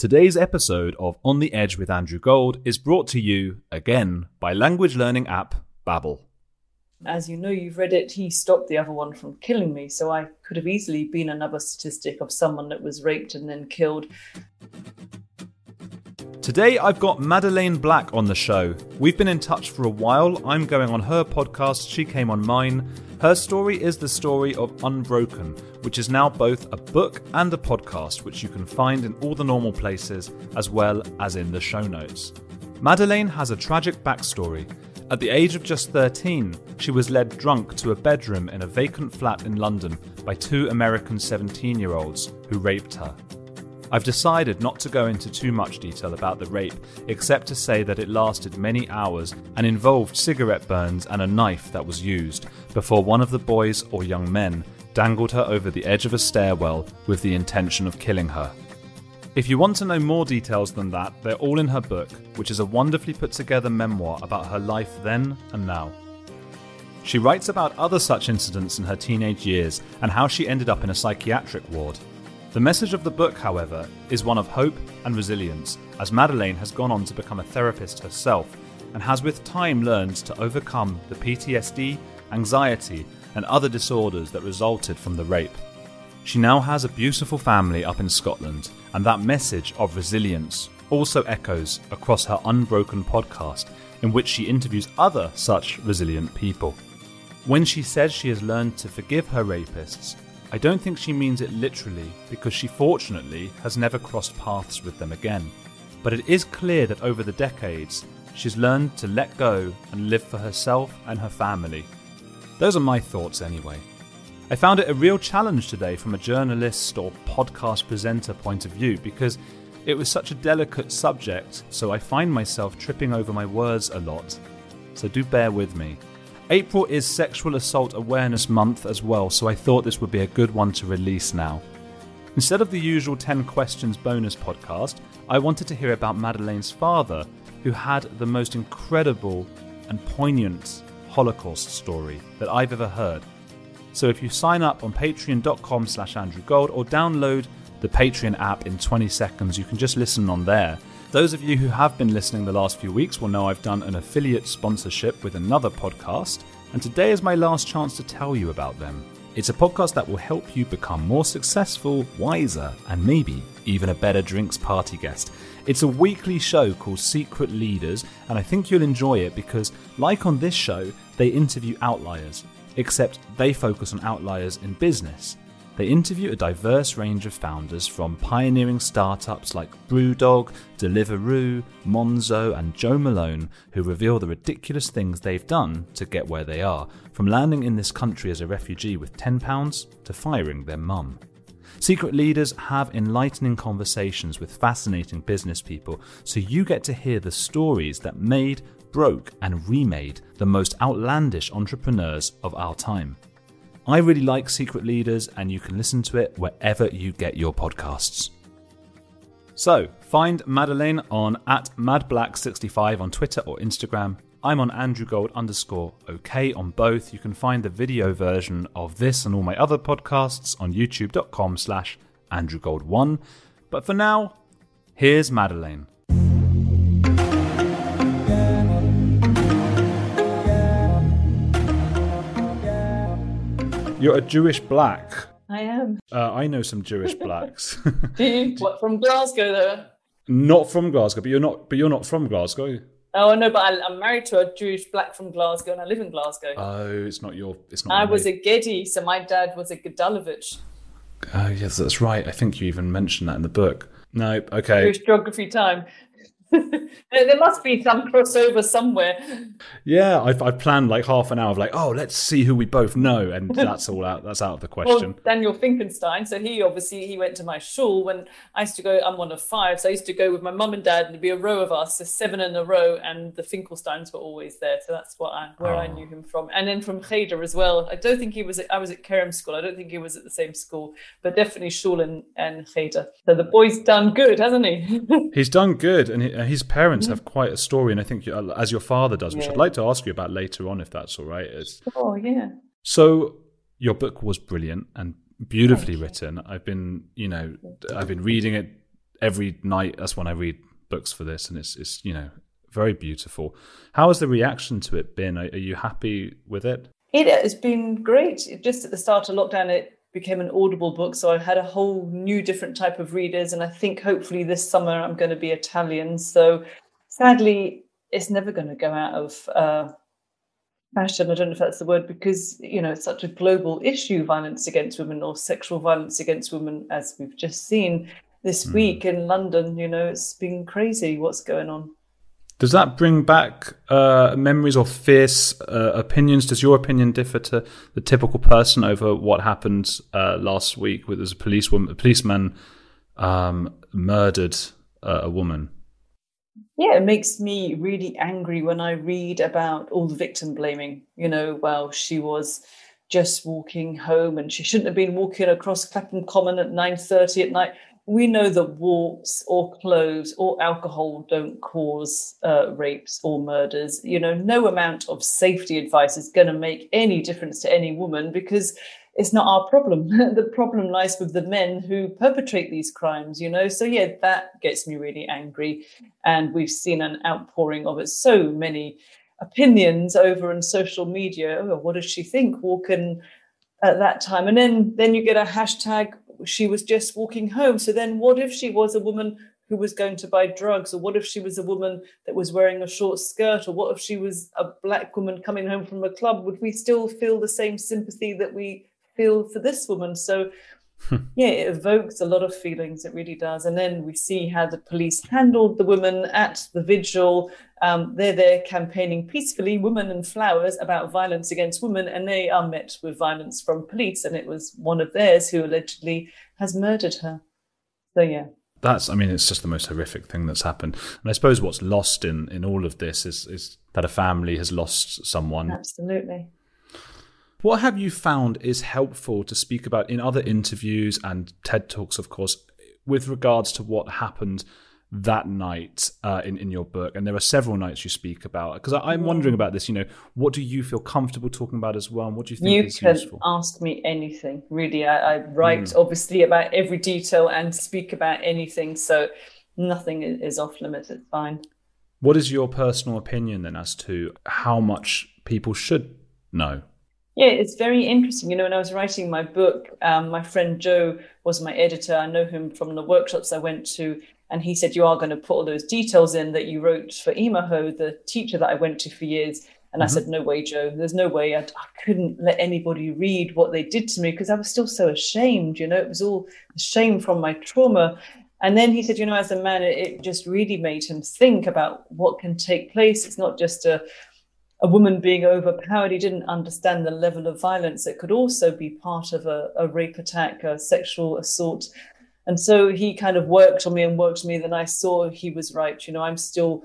Today's episode of On the Edge with Andrew Gold is brought to you, again, by language learning app Babbel. As you know, you've read it, he stopped the other one from killing me, so I could have easily been another statistic of someone that was raped and then killed. Today I've got Madeleine Black on the show. We've been in touch for a while. I'm going on her podcast, she came on mine. Her story is the story of Unbroken, which is now both a book and a podcast, which you can find in all the normal places as well as in the show notes. Madeleine has a tragic backstory. At the age of just 13, she was led drunk to a bedroom in a vacant flat in London by two American 17 year olds who raped her. I've decided not to go into too much detail about the rape, except to say that it lasted many hours and involved cigarette burns and a knife that was used before one of the boys or young men dangled her over the edge of a stairwell with the intention of killing her. If you want to know more details than that, they're all in her book, which is a wonderfully put together memoir about her life then and now. She writes about other such incidents in her teenage years and how she ended up in a psychiatric ward. The message of the book, however, is one of hope and resilience, as Madeleine has gone on to become a therapist herself and has with time learned to overcome the PTSD, anxiety, and other disorders that resulted from the rape. She now has a beautiful family up in Scotland, and that message of resilience also echoes across her Unbroken podcast, in which she interviews other such resilient people. When she says she has learned to forgive her rapists, I don't think she means it literally because she fortunately has never crossed paths with them again. But it is clear that over the decades, she's learned to let go and live for herself and her family. Those are my thoughts anyway. I found it a real challenge today from a journalist or podcast presenter point of view because it was such a delicate subject, so I find myself tripping over my words a lot. So do bear with me. April is Sexual Assault Awareness Month as well, so I thought this would be a good one to release now. Instead of the usual 10 questions bonus podcast, I wanted to hear about Madeleine's father, who had the most incredible and poignant Holocaust story that I've ever heard. So if you sign up on patreon.com slash andrewgold or download the Patreon app in 20 seconds, you can just listen on there. Those of you who have been listening the last few weeks will know I've done an affiliate sponsorship with another podcast, and today is my last chance to tell you about them. It's a podcast that will help you become more successful, wiser, and maybe even a better drinks party guest. It's a weekly show called Secret Leaders, and I think you'll enjoy it because, like on this show, they interview outliers, except they focus on outliers in business. They interview a diverse range of founders from pioneering startups like Brewdog, Deliveroo, Monzo, and Jo Malone, who reveal the ridiculous things they've done to get where they are, from landing in this country as a refugee with £10 to firing their mum. Secret leaders have enlightening conversations with fascinating business people, so you get to hear the stories that made, broke, and remade the most outlandish entrepreneurs of our time. I really like Secret Leaders, and you can listen to it wherever you get your podcasts. So, find Madeleine on at MadBlack65 on Twitter or Instagram. I'm on AndrewGold underscore OK on both. You can find the video version of this and all my other podcasts on youtube.com slash AndrewGold1. But for now, here's Madeleine. You're a Jewish black. I am. Uh, I know some Jewish blacks. Do you? What, from Glasgow, though? not from Glasgow, but you're not. But you're not from Glasgow. Oh, no, but I, I'm married to a Jewish black from Glasgow and I live in Glasgow. Oh, it's not your. It's not. I was mate. a Gedi, so my dad was a Gedalovich. Oh, yes, that's right. I think you even mentioned that in the book. No, okay. Jewish geography time. there must be some crossover somewhere. Yeah, I've, I've planned like half an hour of like, oh, let's see who we both know, and that's all out. That's out of the question. Well, Daniel Finkelstein. So he obviously he went to my shul when I used to go. I'm one of five, so I used to go with my mum and dad, and there'd be a row of us, so seven in a row, and the Finkelsteins were always there. So that's what I, where oh. I ah. knew him from, and then from Cheder as well. I don't think he was. At, I was at Kerem School. I don't think he was at the same school, but definitely shul and, and Cheder. So the boy's done good, hasn't he? He's done good, and Uh, his parents have mm. quite a story, and I think uh, as your father does, which yeah. I'd like to ask you about later on, if that's all right. Is oh yeah. So your book was brilliant and beautifully written. I've been, you know, I've been reading it every night. That's when I read books for this, and it's, it's, you know, very beautiful. How has the reaction to it been? Are, are you happy with it? It has been great. Just at the start of lockdown, it became an audible book so i had a whole new different type of readers and i think hopefully this summer i'm going to be italian. So sadly it's never going to go out of uh, fashion. I don't know if that's the word because you know it's such a global issue violence against women or sexual violence against women as we've just seen this mm. week in london. You know it's been crazy what's going on does that bring back uh, memories or fierce uh, opinions? Does your opinion differ to the typical person over what happened uh, last week with as a policewoman, a policeman um, murdered uh, a woman? Yeah, it makes me really angry when I read about all the victim blaming. You know, well, she was just walking home and she shouldn't have been walking across Clapham Common at 9.30 at night we know that warts or clothes or alcohol don't cause uh, rapes or murders. You know, no amount of safety advice is going to make any difference to any woman because it's not our problem. the problem lies with the men who perpetrate these crimes, you know? So, yeah, that gets me really angry. And we've seen an outpouring of it. So many opinions over on social media. Oh, what does she think? Walking at that time. And then, then you get a hashtag she was just walking home. So then, what if she was a woman who was going to buy drugs? Or what if she was a woman that was wearing a short skirt? Or what if she was a black woman coming home from a club? Would we still feel the same sympathy that we feel for this woman? So, yeah, it evokes a lot of feelings. It really does. And then we see how the police handled the women at the vigil. Um, they're there campaigning peacefully, women and flowers, about violence against women, and they are met with violence from police. And it was one of theirs who allegedly has murdered her. So, yeah. That's, I mean, it's just the most horrific thing that's happened. And I suppose what's lost in, in all of this is, is that a family has lost someone. Absolutely. What have you found is helpful to speak about in other interviews and TED Talks, of course, with regards to what happened that night uh, in in your book, and there are several nights you speak about. Because I'm wondering about this. You know, what do you feel comfortable talking about as well? And what do you think you is can useful? ask me anything. Really, I, I write mm. obviously about every detail and speak about anything, so nothing is off limits. It's fine. What is your personal opinion then as to how much people should know? Yeah, it's very interesting. You know, when I was writing my book, um, my friend Joe was my editor. I know him from the workshops I went to and he said, You are going to put all those details in that you wrote for Imaho, the teacher that I went to for years. And mm-hmm. I said, No way, Joe. There's no way. I, I couldn't let anybody read what they did to me because I was still so ashamed. You know, it was all shame from my trauma. And then he said, You know, as a man, it, it just really made him think about what can take place. It's not just a a woman being overpowered. He didn't understand the level of violence that could also be part of a, a rape attack, a sexual assault. And so he kind of worked on me and worked on me. Then I saw he was right. You know, I'm still,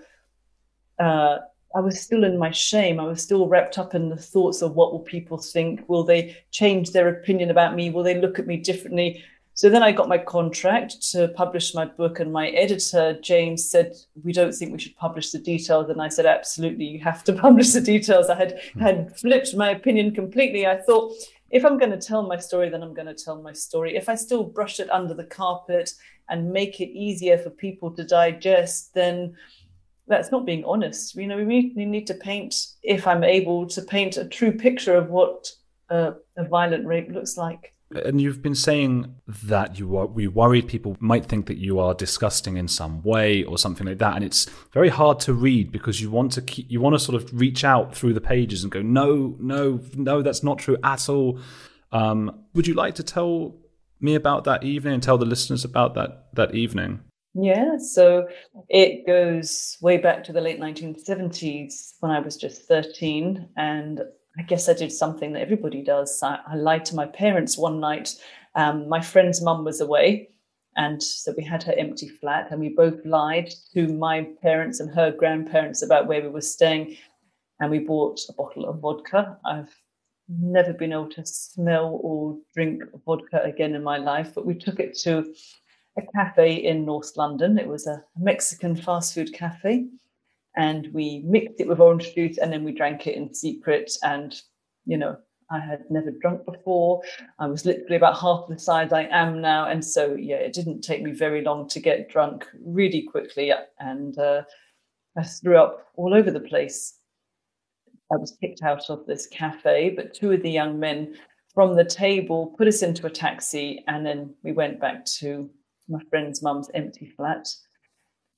uh, I was still in my shame. I was still wrapped up in the thoughts of what will people think? Will they change their opinion about me? Will they look at me differently? So then I got my contract to publish my book, and my editor, James, said, We don't think we should publish the details. And I said, Absolutely, you have to publish the details. I had, had flipped my opinion completely. I thought, if I'm going to tell my story, then I'm going to tell my story. If I still brush it under the carpet and make it easier for people to digest, then that's not being honest. You know, we need, need to paint, if I'm able to paint a true picture of what uh, a violent rape looks like. And you've been saying that you are we worried people might think that you are disgusting in some way or something like that, and it's very hard to read because you want to keep you want to sort of reach out through the pages and go, no, no, no, that's not true at all. Um, would you like to tell me about that evening and tell the listeners about that that evening? Yeah, so it goes way back to the late 1970s when I was just 13. And I guess I did something that everybody does. I, I lied to my parents one night. Um, my friend's mum was away. And so we had her empty flat, and we both lied to my parents and her grandparents about where we were staying. And we bought a bottle of vodka. I've never been able to smell or drink vodka again in my life, but we took it to a cafe in North London. It was a Mexican fast food cafe. And we mixed it with orange juice and then we drank it in secret. And, you know, I had never drunk before. I was literally about half the size I am now. And so, yeah, it didn't take me very long to get drunk really quickly. And uh, I threw up all over the place. I was kicked out of this cafe, but two of the young men from the table put us into a taxi. And then we went back to my friend's mum's empty flat.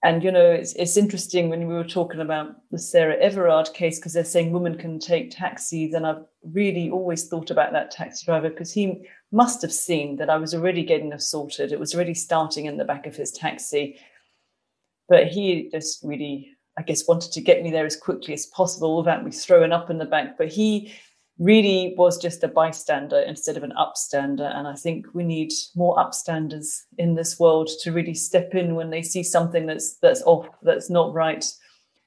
And you know, it's it's interesting when we were talking about the Sarah Everard case because they're saying women can take taxis, and I've really always thought about that taxi driver because he must have seen that I was already getting assaulted. It was already starting in the back of his taxi, but he just really, I guess, wanted to get me there as quickly as possible without me throwing up in the back. But he really was just a bystander instead of an upstander. And I think we need more upstanders in this world to really step in when they see something that's that's off, that's not right.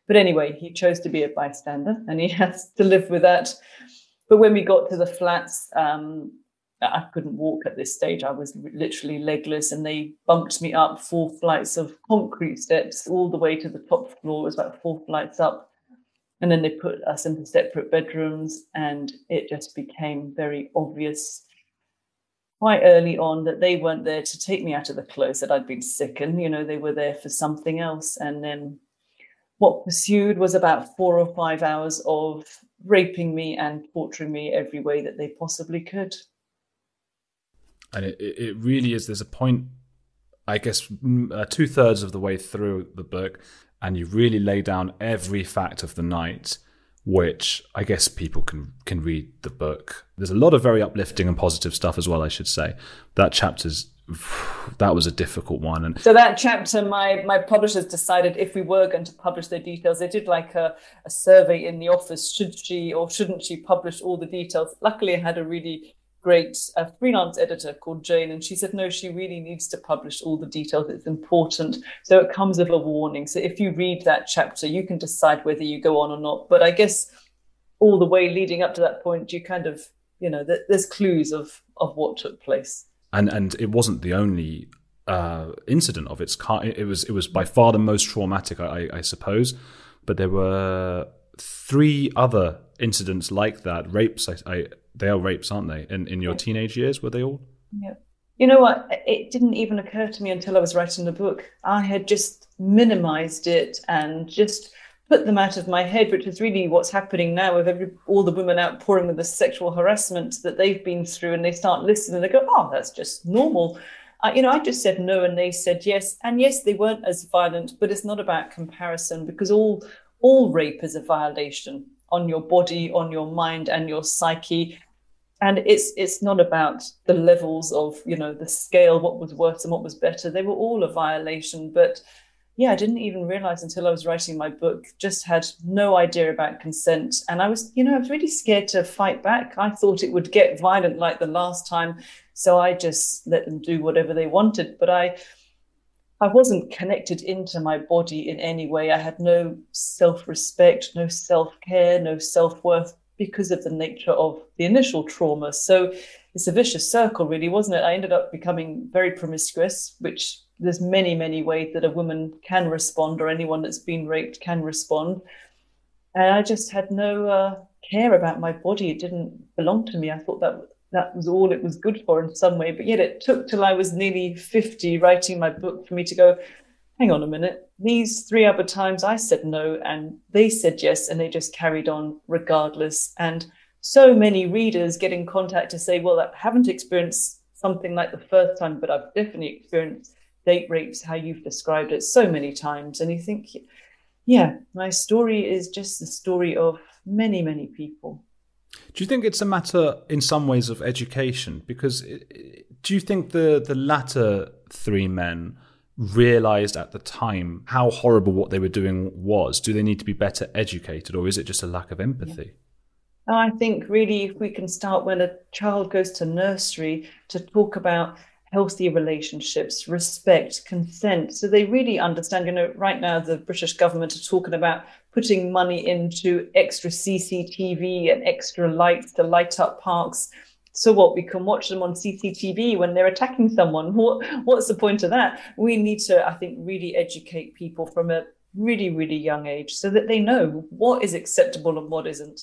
But anyway, he chose to be a bystander and he has to live with that. But when we got to the flats, um, I couldn't walk at this stage. I was literally legless, and they bumped me up four flights of concrete steps all the way to the top floor. It was about four flights up and then they put us into separate bedrooms, and it just became very obvious quite early on that they weren't there to take me out of the clothes that I'd been sick and you know they were there for something else. And then what pursued was about four or five hours of raping me and torturing me every way that they possibly could. And it, it really is there's a point i guess uh, two-thirds of the way through the book and you really lay down every fact of the night which I guess people can can read the book. There's a lot of very uplifting and positive stuff as well. I should say that chapter's that was a difficult one. And so that chapter, my my publishers decided if we were going to publish the details, they did like a, a survey in the office: should she or shouldn't she publish all the details? Luckily, I had a really great uh, freelance editor called Jane, and she said, no, she really needs to publish all the details. It's important. So it comes with a warning. So if you read that chapter, you can decide whether you go on or not. But I guess all the way leading up to that point, you kind of, you know, there's clues of of what took place. And and it wasn't the only uh, incident of its kind. It was it was by far the most traumatic, I, I suppose. But there were three other incidents like that, rapes. I, I they are rapes, aren't they? In in your teenage years, were they all? Yeah. You know what? It didn't even occur to me until I was writing the book. I had just minimized it and just put them out of my head, which is really what's happening now with every all the women outpouring with the sexual harassment that they've been through, and they start listening and they go, "Oh, that's just normal." Uh, you know, I just said no, and they said yes, and yes, they weren't as violent, but it's not about comparison because all all rape is a violation on your body, on your mind, and your psyche. And it's it's not about the levels of you know the scale, what was worse and what was better. They were all a violation, but yeah, I didn't even realize until I was writing my book. Just had no idea about consent, and I was you know I was really scared to fight back. I thought it would get violent like the last time, so I just let them do whatever they wanted. But I I wasn't connected into my body in any way. I had no self respect, no self care, no self worth because of the nature of the initial trauma. So it's a vicious circle, really, wasn't it? I ended up becoming very promiscuous, which there's many, many ways that a woman can respond, or anyone that's been raped can respond. And I just had no uh, care about my body. It didn't belong to me. I thought that that was all it was good for in some way. But yet it took till I was nearly 50 writing my book for me to go, hang on a minute. These three other times I said no and they said yes and they just carried on regardless. And so many readers get in contact to say, well, I haven't experienced something like the first time, but I've definitely experienced date rapes, how you've described it so many times. And you think, yeah, my story is just the story of many, many people. Do you think it's a matter in some ways of education? Because do you think the the latter three men realized at the time how horrible what they were doing was? Do they need to be better educated, or is it just a lack of empathy? Yeah. I think really, if we can start when a child goes to nursery to talk about healthy relationships, respect, consent. So they really understand, you know, right now the British government are talking about putting money into extra CCTV and extra lights to light up parks. So what we can watch them on CCTV when they're attacking someone. What what's the point of that? We need to, I think, really educate people from a really, really young age so that they know what is acceptable and what isn't.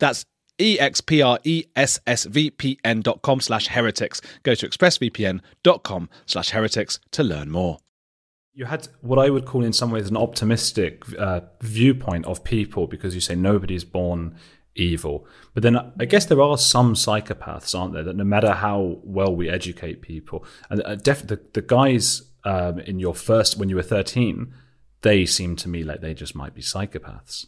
That's expressvpn.com slash heretics. Go to expressvpn.com slash heretics to learn more. You had what I would call, in some ways, an optimistic uh, viewpoint of people because you say nobody's born evil. But then I guess there are some psychopaths, aren't there, that no matter how well we educate people, and uh, def- the, the guys um, in your first, when you were 13, they seem to me like they just might be psychopaths.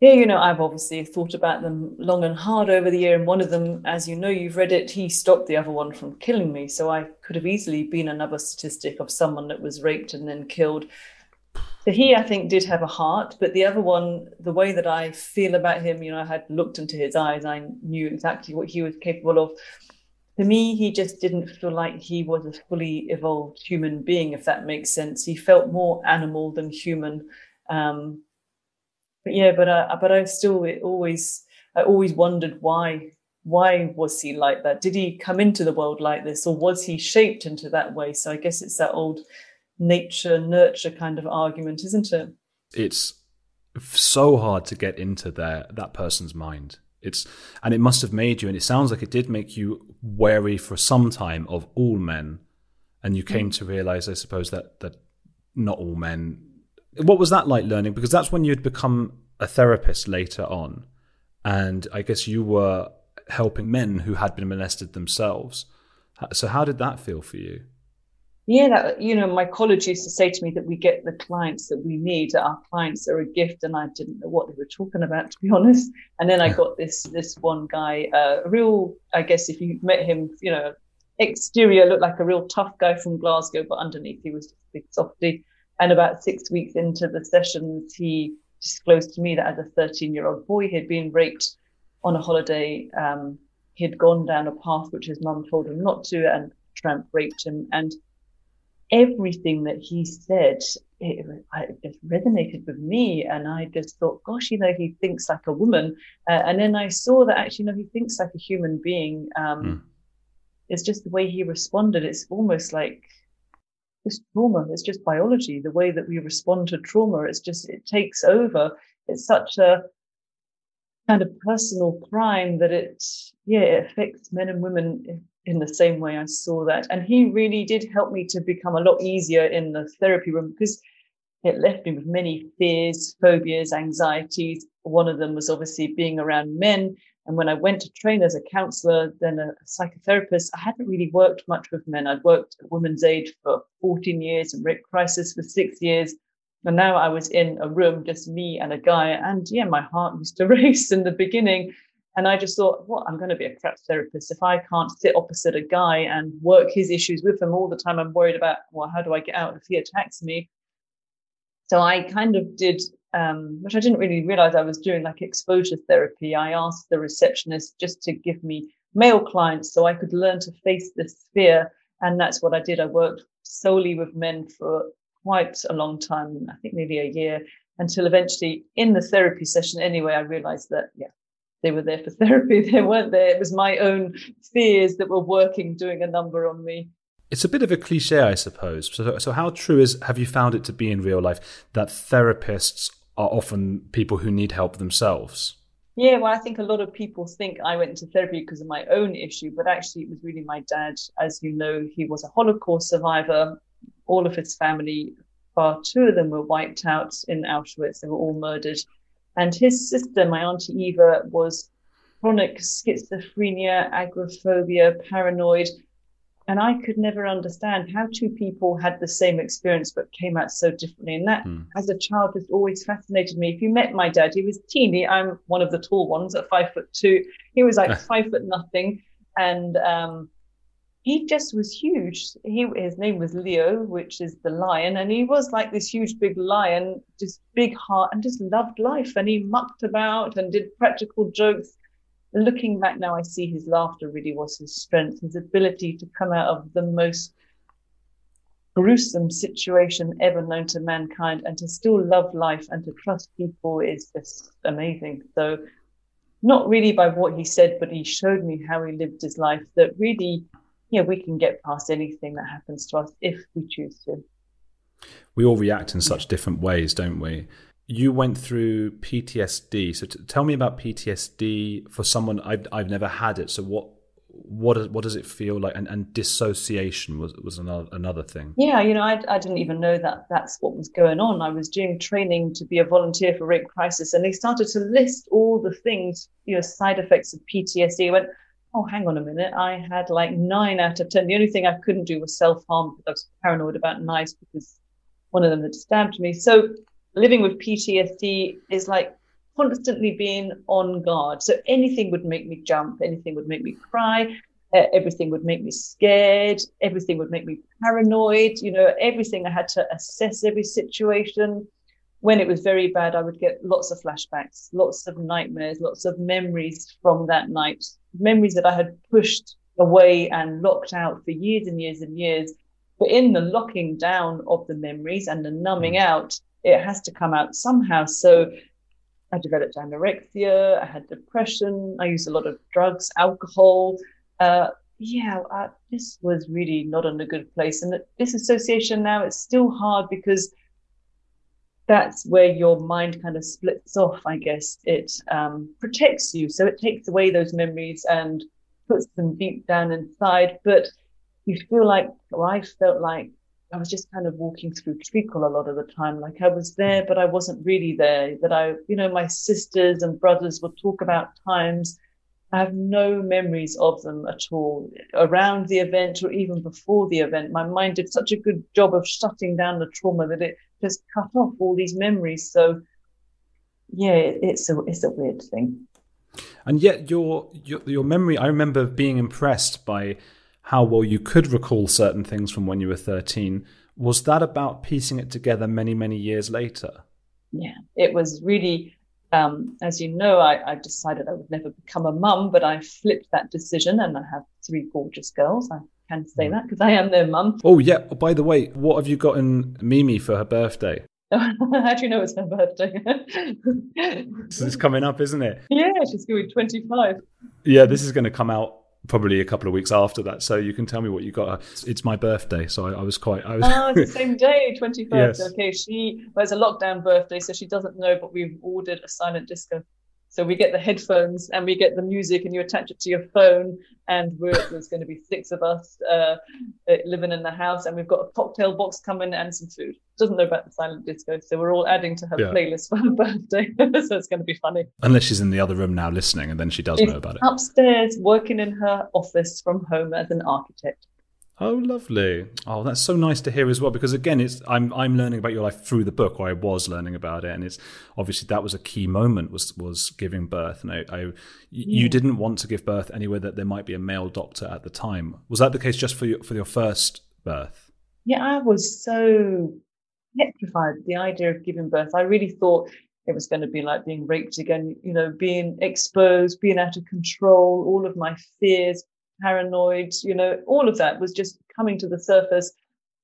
Yeah, you know, I've obviously thought about them long and hard over the year. And one of them, as you know, you've read it, he stopped the other one from killing me. So I could have easily been another statistic of someone that was raped and then killed. So he, I think, did have a heart. But the other one, the way that I feel about him, you know, I had looked into his eyes, I knew exactly what he was capable of. To me, he just didn't feel like he was a fully evolved human being, if that makes sense. He felt more animal than human. Um, but yeah, but I, but I still it always I always wondered why why was he like that? Did he come into the world like this, or was he shaped into that way? So I guess it's that old nature nurture kind of argument, isn't it? It's so hard to get into their that person's mind. It's and it must have made you, and it sounds like it did make you wary for some time of all men, and you came mm. to realize, I suppose, that that not all men what was that like learning? Because that's when you'd become a therapist later on. And I guess you were helping men who had been molested themselves. So, how did that feel for you? yeah, that, you know, my college used to say to me that we get the clients that we need, our clients are a gift, and I didn't know what they were talking about, to be honest. And then I got this this one guy, uh, real, I guess if you met him, you know, exterior looked like a real tough guy from Glasgow, but underneath he was just a big softy. And about six weeks into the sessions, he disclosed to me that as a 13 year old boy, he'd been raped on a holiday. Um, he'd gone down a path which his mum told him not to, and tramp raped him. And everything that he said, it, it, just resonated with me. And I just thought, gosh, you know, he thinks like a woman. Uh, and then I saw that actually, you know, he thinks like a human being. Um, mm. It's just the way he responded. It's almost like trauma. It's just biology. The way that we respond to trauma, it's just, it takes over. It's such a kind of personal crime that it, yeah, it affects men and women in the same way I saw that. And he really did help me to become a lot easier in the therapy room because it left me with many fears, phobias, anxieties. One of them was obviously being around men. And when I went to train as a counselor, then a psychotherapist, I hadn't really worked much with men. I'd worked at women's aid for 14 years and rape crisis for six years. And now I was in a room, just me and a guy. And yeah, my heart used to race in the beginning and I just thought, what, well, I'm going to be a crap therapist. If I can't sit opposite a guy and work his issues with him all the time, I'm worried about, well, how do I get out if he attacks me? So I kind of did, um, which I didn't really realize I was doing, like exposure therapy. I asked the receptionist just to give me male clients so I could learn to face this fear. And that's what I did. I worked solely with men for quite a long time, I think maybe a year, until eventually in the therapy session anyway, I realized that, yeah, they were there for therapy. They weren't there. It was my own fears that were working, doing a number on me. It's a bit of a cliche, I suppose. So, so how true is have you found it to be in real life that therapists are often people who need help themselves? Yeah, well, I think a lot of people think I went into therapy because of my own issue, but actually, it was really my dad. As you know, he was a Holocaust survivor. All of his family, far two of them were wiped out in Auschwitz. They were all murdered. And his sister, my auntie Eva, was chronic schizophrenia, agoraphobia, paranoid. And I could never understand how two people had the same experience but came out so differently. And that, mm. as a child, has always fascinated me. If you met my dad, he was teeny. I'm one of the tall ones at five foot two. He was like five foot nothing. And um, he just was huge. He his name was Leo, which is the lion, and he was like this huge big lion, just big heart, and just loved life. And he mucked about and did practical jokes. Looking back now, I see his laughter really was his strength, his ability to come out of the most gruesome situation ever known to mankind and to still love life and to trust people is just amazing. So, not really by what he said, but he showed me how he lived his life that really yeah, we can get past anything that happens to us if we choose to. We all react in such different ways, don't we? You went through PTSD, so t- tell me about PTSD for someone I've I've never had it. So what what what does it feel like? And, and dissociation was was another another thing. Yeah, you know, I I didn't even know that that's what was going on. I was doing training to be a volunteer for rape crisis, and they started to list all the things, you know, side effects of PTSD. I went, oh, hang on a minute, I had like nine out of 10. The only thing I couldn't do was self harm because I was paranoid about knives because one of them had stabbed me. So living with PTSD is like constantly being on guard. So anything would make me jump, anything would make me cry, uh, everything would make me scared, everything would make me paranoid. You know, everything I had to assess every situation. When it was very bad, I would get lots of flashbacks, lots of nightmares, lots of memories from that night memories that I had pushed away and locked out for years and years and years. But in the locking down of the memories and the numbing mm. out, it has to come out somehow. So I developed anorexia, I had depression, I used a lot of drugs, alcohol. Uh, yeah, I, this was really not in a good place. And dissociation now, it's still hard because that's where your mind kind of splits off, I guess. It um, protects you. So it takes away those memories and puts them deep down inside. But you feel like, or I felt like I was just kind of walking through treacle a lot of the time. Like I was there, but I wasn't really there. That I, you know, my sisters and brothers would talk about times I have no memories of them at all around the event or even before the event. My mind did such a good job of shutting down the trauma that it just cut off all these memories. So, yeah, it's a it's a weird thing. And yet, your your, your memory. I remember being impressed by how well you could recall certain things from when you were thirteen. Was that about piecing it together many many years later? Yeah, it was really um, as you know, I, I, decided I would never become a mum, but I flipped that decision and I have three gorgeous girls. I can say mm. that because I am their mum. Oh, yeah. Oh, by the way, what have you gotten Mimi for her birthday? How do you know it's her birthday? so it's coming up, isn't it? Yeah, she's going to be 25. Yeah, this is going to come out probably a couple of weeks after that. So you can tell me what you got. It's my birthday, so I, I was quite. I was. Oh, it's the same day, twenty first. Yes. Okay, she well, it's a lockdown birthday, so she doesn't know, but we've ordered a silent disco. So we get the headphones and we get the music, and you attach it to your phone. And there's going to be six of us uh, uh, living in the house, and we've got a cocktail box coming and some food. Doesn't know about the silent disco, so we're all adding to her yeah. playlist for her birthday. so it's going to be funny. Unless she's in the other room now listening, and then she does know about it. Upstairs, working in her office from home as an architect. Oh, lovely! Oh, that's so nice to hear as well. Because again, it's I'm I'm learning about your life through the book, or I was learning about it, and it's obviously that was a key moment was was giving birth. And I, I yeah. you didn't want to give birth anywhere that there might be a male doctor at the time. Was that the case just for your for your first birth? Yeah, I was so petrified the idea of giving birth. I really thought it was going to be like being raped again. You know, being exposed, being out of control, all of my fears paranoid, you know, all of that was just coming to the surface.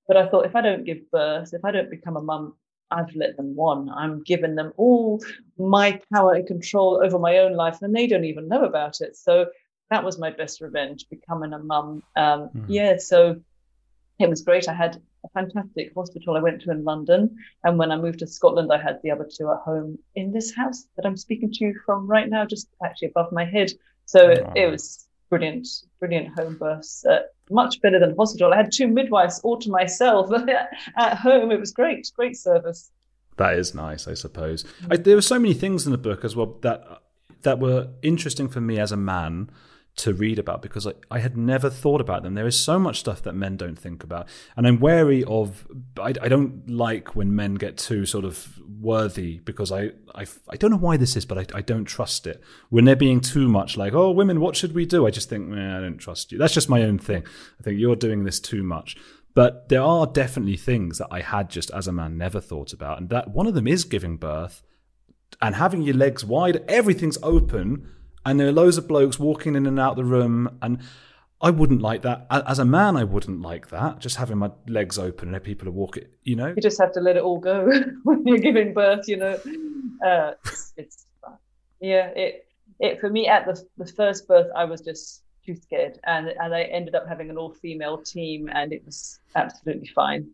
But I thought if I don't give birth, if I don't become a mum, I've let them won. I'm giving them all my power and control over my own life, and they don't even know about it. So that was my best revenge, becoming a mum. Um, mm. Yeah, so it was great. I had a fantastic hospital I went to in London, and when I moved to Scotland, I had the other two at home in this house that I'm speaking to you from right now, just actually above my head. So it, it was brilliant, brilliant home births. Uh, much better than hospital. I had two midwives all to myself at home. It was great, great service. That is nice, I suppose. I, there were so many things in the book as well that that were interesting for me as a man to read about because I, I had never thought about them. There is so much stuff that men don't think about. And I'm wary of, I, I don't like when men get too sort of worthy because I, I, I don't know why this is, but I, I don't trust it. When they're being too much like, oh, women, what should we do? I just think, I don't trust you. That's just my own thing. I think you're doing this too much. But there are definitely things that I had just as a man never thought about. And that one of them is giving birth and having your legs wide, everything's open and there are loads of blokes walking in and out the room and I wouldn't like that. As a man, I wouldn't like that. Just having my legs open and people are walking, you know. You just have to let it all go when you're giving birth, you know. Uh, it's, it's yeah. It it for me at the the first birth, I was just too scared, and and I ended up having an all female team, and it was absolutely fine.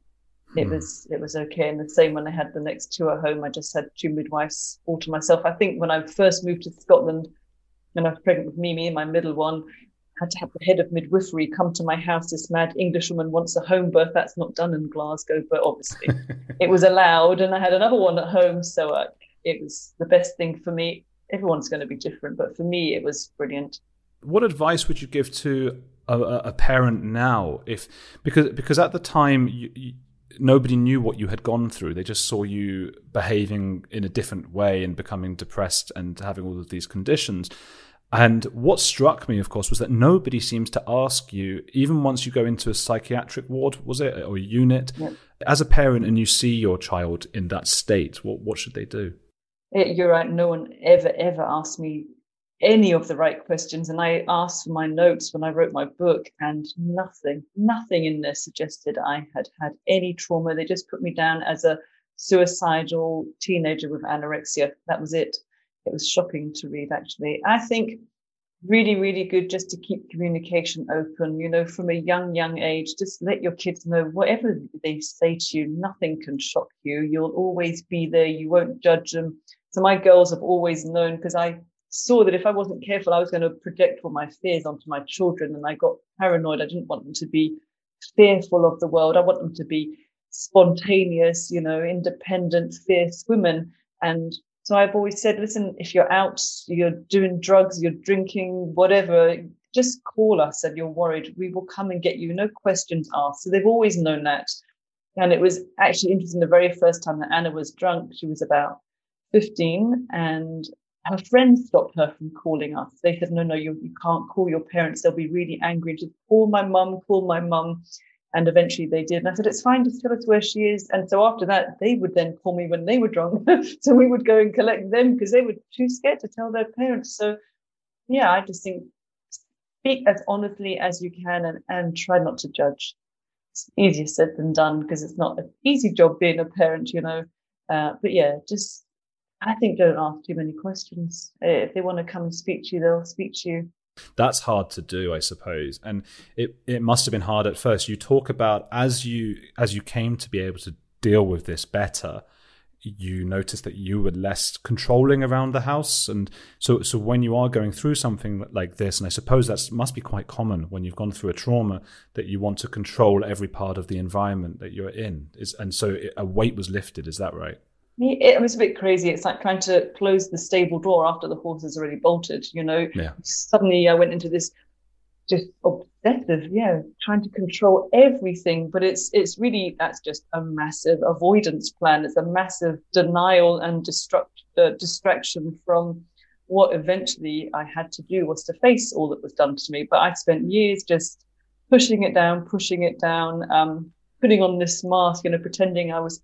It mm. was it was okay, and the same when I had the next two at home. I just had two midwives all to myself. I think when I first moved to Scotland when I was pregnant with Mimi, my middle one, had to have the head of midwifery come to my house. This mad Englishwoman wants a home birth. That's not done in Glasgow, but obviously it was allowed. And I had another one at home, so uh, it was the best thing for me. Everyone's going to be different, but for me, it was brilliant. What advice would you give to a, a parent now, if because because at the time you, you, nobody knew what you had gone through. They just saw you behaving in a different way and becoming depressed and having all of these conditions. And what struck me, of course, was that nobody seems to ask you, even once you go into a psychiatric ward, was it, or a unit, yep. as a parent and you see your child in that state, what, what should they do? Eh, you're right. No one ever, ever asked me any of the right questions. And I asked for my notes when I wrote my book, and nothing, nothing in there suggested I had had any trauma. They just put me down as a suicidal teenager with anorexia. That was it. It was shocking to read, actually. I think really, really good just to keep communication open, you know, from a young, young age. Just let your kids know whatever they say to you, nothing can shock you. You'll always be there. You won't judge them. So my girls have always known because I saw that if I wasn't careful, I was going to project all my fears onto my children. And I got paranoid. I didn't want them to be fearful of the world. I want them to be spontaneous, you know, independent, fierce women. And So I've always said, listen, if you're out, you're doing drugs, you're drinking, whatever, just call us and you're worried. We will come and get you, no questions asked. So they've always known that. And it was actually interesting the very first time that Anna was drunk, she was about 15, and her friends stopped her from calling us. They said, No, no, you, you can't call your parents. They'll be really angry. Just call my mum, call my mum. And eventually they did. And I said, It's fine, just tell us where she is. And so after that, they would then call me when they were drunk. so we would go and collect them because they were too scared to tell their parents. So, yeah, I just think speak as honestly as you can and, and try not to judge. It's easier said than done because it's not an easy job being a parent, you know. Uh, but yeah, just I think don't ask too many questions. If they want to come and speak to you, they'll speak to you. That's hard to do, I suppose, and it it must have been hard at first. You talk about as you as you came to be able to deal with this better you notice that you were less controlling around the house. And so so when you are going through something like this and i suppose that must be quite common when you've gone through a trauma that you want to control every part of the environment that you're in. Is and so a weight was lifted. Is that right it was a bit crazy. It's like trying to close the stable door after the horse has already bolted. You know, yeah. suddenly I went into this just obsessive, yeah, trying to control everything. But it's it's really that's just a massive avoidance plan. It's a massive denial and destruct uh, distraction from what eventually I had to do was to face all that was done to me. But I spent years just pushing it down, pushing it down, um, putting on this mask, you know, pretending I was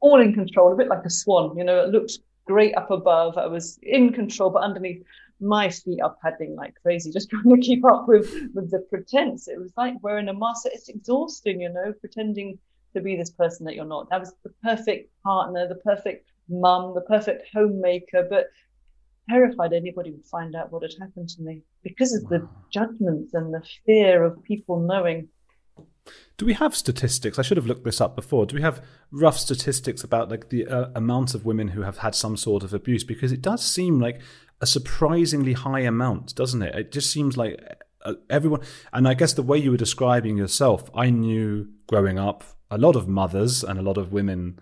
all in control, a bit like a swan. You know, it looked great up above. I was in control, but underneath my feet are paddling like crazy, just trying to keep up with with the pretense. It was like wearing a mask. It's exhausting, you know, pretending to be this person that you're not. I was the perfect partner, the perfect mum, the perfect homemaker, but terrified anybody would find out what had happened to me because of the judgments and the fear of people knowing. Do we have statistics? I should have looked this up before. Do we have rough statistics about like the uh, amount of women who have had some sort of abuse? Because it does seem like a surprisingly high amount, doesn't it? It just seems like uh, everyone, and I guess the way you were describing yourself, I knew growing up a lot of mothers and a lot of women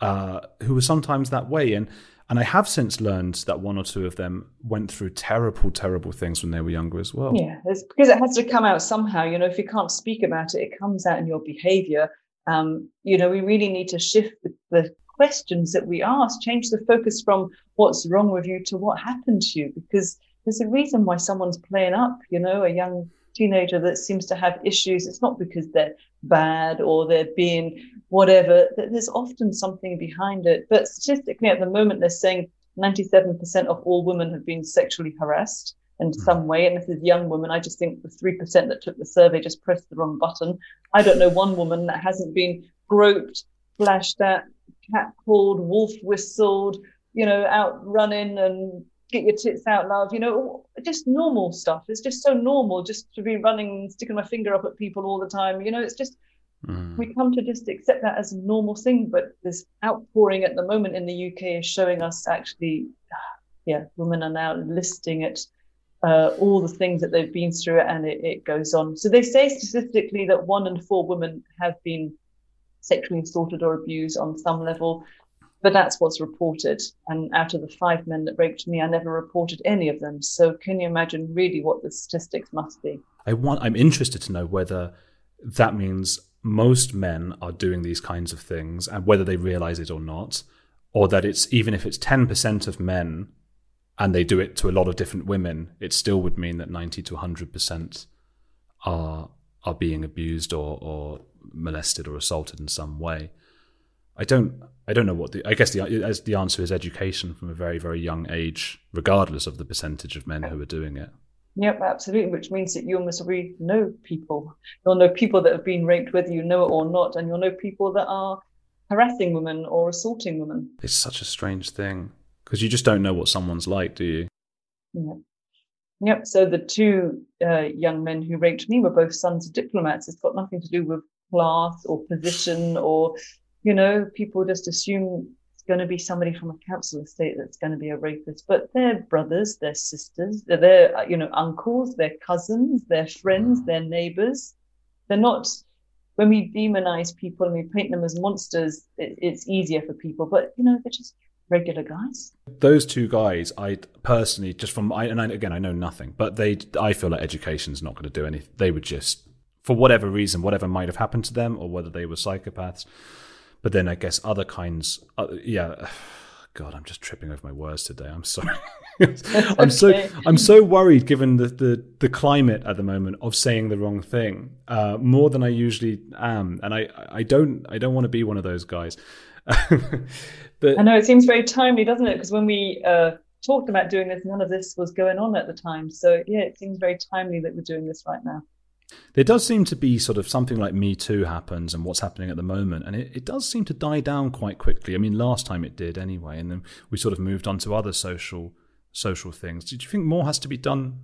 uh, who were sometimes that way, and and I have since learned that one or two of them went through terrible, terrible things when they were younger as well. Yeah, because it has to come out somehow. You know, if you can't speak about it, it comes out in your behaviour. Um, you know, we really need to shift the, the questions that we ask, change the focus from what's wrong with you to what happened to you, because there's a reason why someone's playing up, you know, a young teenager that seems to have issues. It's not because they're bad or they're being whatever. There's often something behind it. But statistically, at the moment, they're saying 97% of all women have been sexually harassed in hmm. some way. And if there's young women, I just think the 3% that took the survey just pressed the wrong button. I don't know one woman that hasn't been groped, flashed at, cat called, wolf whistled, you know, out running and get your tits out, love, you know, just normal stuff. It's just so normal just to be running, sticking my finger up at people all the time. You know, it's just, mm. we come to just accept that as a normal thing. But this outpouring at the moment in the UK is showing us actually, yeah, women are now listing it. Uh, all the things that they've been through, and it, it goes on. So they say statistically that one in four women have been sexually assaulted or abused on some level. But that's what's reported. And out of the five men that raped me, I never reported any of them. So can you imagine really what the statistics must be? I want I'm interested to know whether that means most men are doing these kinds of things and whether they realize it or not, or that it's even if it's 10% of men and they do it to a lot of different women, it still would mean that 90 to 100% are are being abused or, or molested or assaulted in some way. I don't I don't know what the I guess the as the answer is education from a very very young age, regardless of the percentage of men who are doing it. Yep, absolutely. Which means that you must already know people. You'll know people that have been raped, whether you know it or not, and you'll know people that are harassing women or assaulting women. It's such a strange thing because you just don't know what someone's like, do you? Yep. Yep. So the two uh, young men who raped me were both sons of diplomats. It's got nothing to do with class or position or, you know, people just assume it's going to be somebody from a council estate that's going to be a rapist, but they're brothers, they're sisters, they're, their, you know, uncles, they're cousins, they're friends, mm. they're neighbors. They're not, when we demonize people and we paint them as monsters, it, it's easier for people, but, you know, they're just regular guys. Those two guys, I personally just from I and I, again I know nothing, but they I feel like education's not going to do anything. They would just for whatever reason, whatever might have happened to them, or whether they were psychopaths. But then I guess other kinds, uh, yeah. God, I'm just tripping over my words today. I'm sorry. I'm so I'm so worried, given the, the, the climate at the moment, of saying the wrong thing uh, more than I usually am, and I I don't I don't want to be one of those guys. but I know it seems very timely, doesn't it? Because when we uh, talked about doing this, none of this was going on at the time. So yeah, it seems very timely that we're doing this right now. There does seem to be sort of something like Me Too happens and what's happening at the moment, and it, it does seem to die down quite quickly. I mean, last time it did anyway, and then we sort of moved on to other social social things. Did you think more has to be done?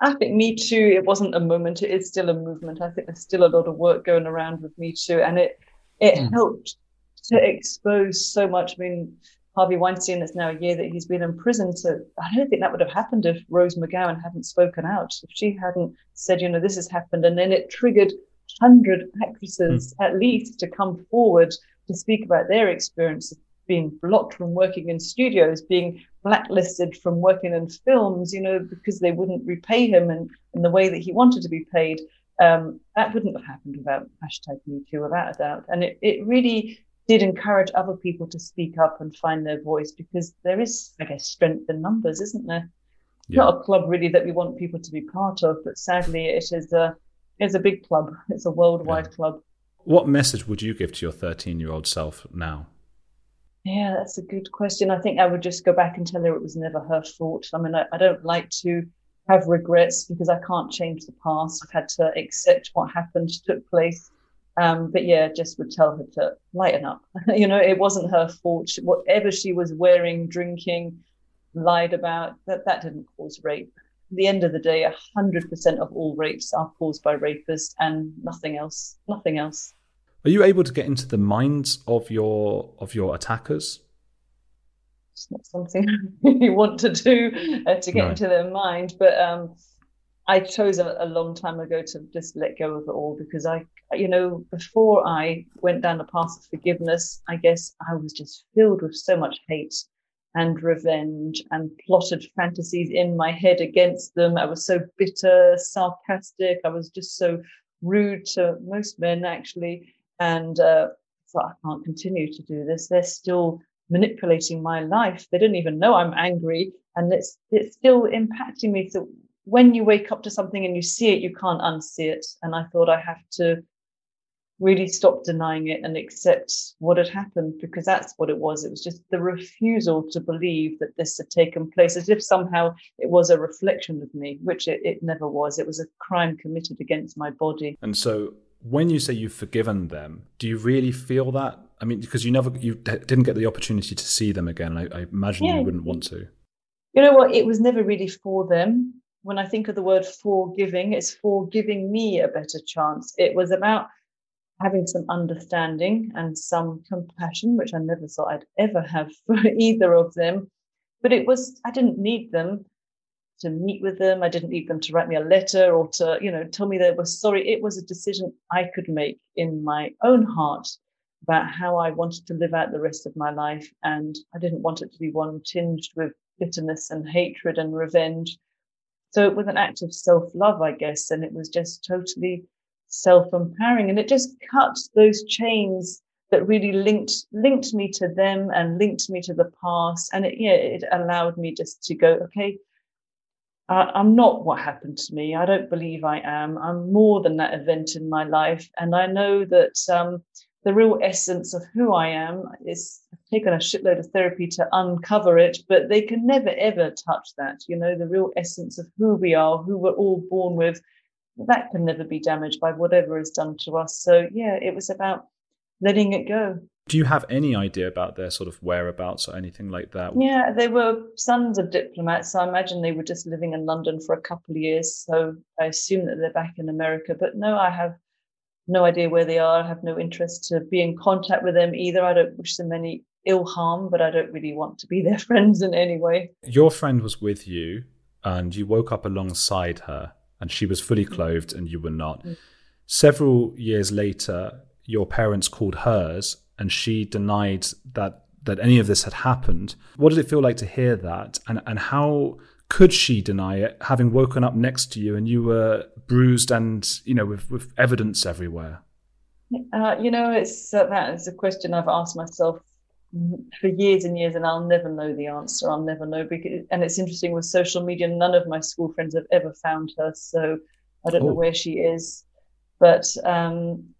I think Me Too, it wasn't a moment, it is still a movement. I think there's still a lot of work going around with Me Too, and it it mm. helped to expose so much. I mean, Harvey Weinstein, it's now a year that he's been in prison. So I don't think that would have happened if Rose McGowan hadn't spoken out, if she hadn't said, you know, this has happened. And then it triggered 100 actresses mm. at least to come forward to speak about their experience of being blocked from working in studios, being blacklisted from working in films, you know, because they wouldn't repay him in, in the way that he wanted to be paid. Um, that wouldn't have happened without hashtag Me Too, without a doubt. And it, it really did encourage other people to speak up and find their voice because there is, I guess, strength in numbers, isn't there? Yeah. Not a club really that we want people to be part of, but sadly, it is a it's a big club. It's a worldwide yeah. club. What message would you give to your 13 year old self now? Yeah, that's a good question. I think I would just go back and tell her it was never her fault. I mean, I, I don't like to have regrets because I can't change the past. I've had to accept what happened, took place, um, but yeah, just would tell her to lighten up. you know, it wasn't her fault. Whatever she was wearing, drinking, lied about, that, that didn't cause rape. At the end of the day, 100% of all rapes are caused by rapists and nothing else. Nothing else. Are you able to get into the minds of your of your attackers? It's not something you want to do uh, to get no. into their mind, but um, I chose a, a, long time ago to just let go of it all because I, you know, before I went down the path of forgiveness, I guess I was just filled with so much hate and revenge and plotted fantasies in my head against them. I was so bitter, sarcastic. I was just so rude to most men, actually. And uh, thought, I can't continue to do this. They're still manipulating my life. They don't even know I'm angry, and it's it's still impacting me. So when you wake up to something and you see it, you can't unsee it. And I thought I have to really stop denying it and accept what had happened because that's what it was. It was just the refusal to believe that this had taken place, as if somehow it was a reflection of me, which it, it never was. It was a crime committed against my body. And so when you say you've forgiven them, do you really feel that? I mean, because you never, you didn't get the opportunity to see them again. I, I imagine yeah. you wouldn't want to. You know what? It was never really for them when I think of the word forgiving, it's for giving me a better chance. It was about having some understanding and some compassion, which I never thought I'd ever have for either of them. But it was, I didn't need them to meet with them. I didn't need them to write me a letter or to, you know, tell me they were sorry. It was a decision I could make in my own heart about how I wanted to live out the rest of my life. And I didn't want it to be one tinged with bitterness and hatred and revenge. So it was an act of self love, I guess, and it was just totally self empowering. And it just cut those chains that really linked linked me to them and linked me to the past. And it yeah, it allowed me just to go, okay, I'm not what happened to me. I don't believe I am. I'm more than that event in my life. And I know that um, the real essence of who I am is I've taken a shitload of therapy to uncover it, but they can never ever touch that. You know, the real essence of who we are, who we're all born with, that can never be damaged by whatever is done to us. So yeah, it was about letting it go. Do you have any idea about their sort of whereabouts or anything like that? Yeah, they were sons of diplomats. So I imagine they were just living in London for a couple of years. So I assume that they're back in America. But no, I have no idea where they are. I have no interest to be in contact with them either. I don't wish them any ill harm, but I don't really want to be their friends in any way. Your friend was with you and you woke up alongside her and she was fully clothed and you were not. Mm-hmm. Several years later, your parents called hers and she denied that that any of this had happened. What did it feel like to hear that? And and how could she deny it, having woken up next to you and you were bruised and you know with, with evidence everywhere? Uh, you know, it's uh, that is a question I've asked myself for years and years, and I'll never know the answer. I'll never know because, and it's interesting with social media. None of my school friends have ever found her, so I don't oh. know where she is. But um,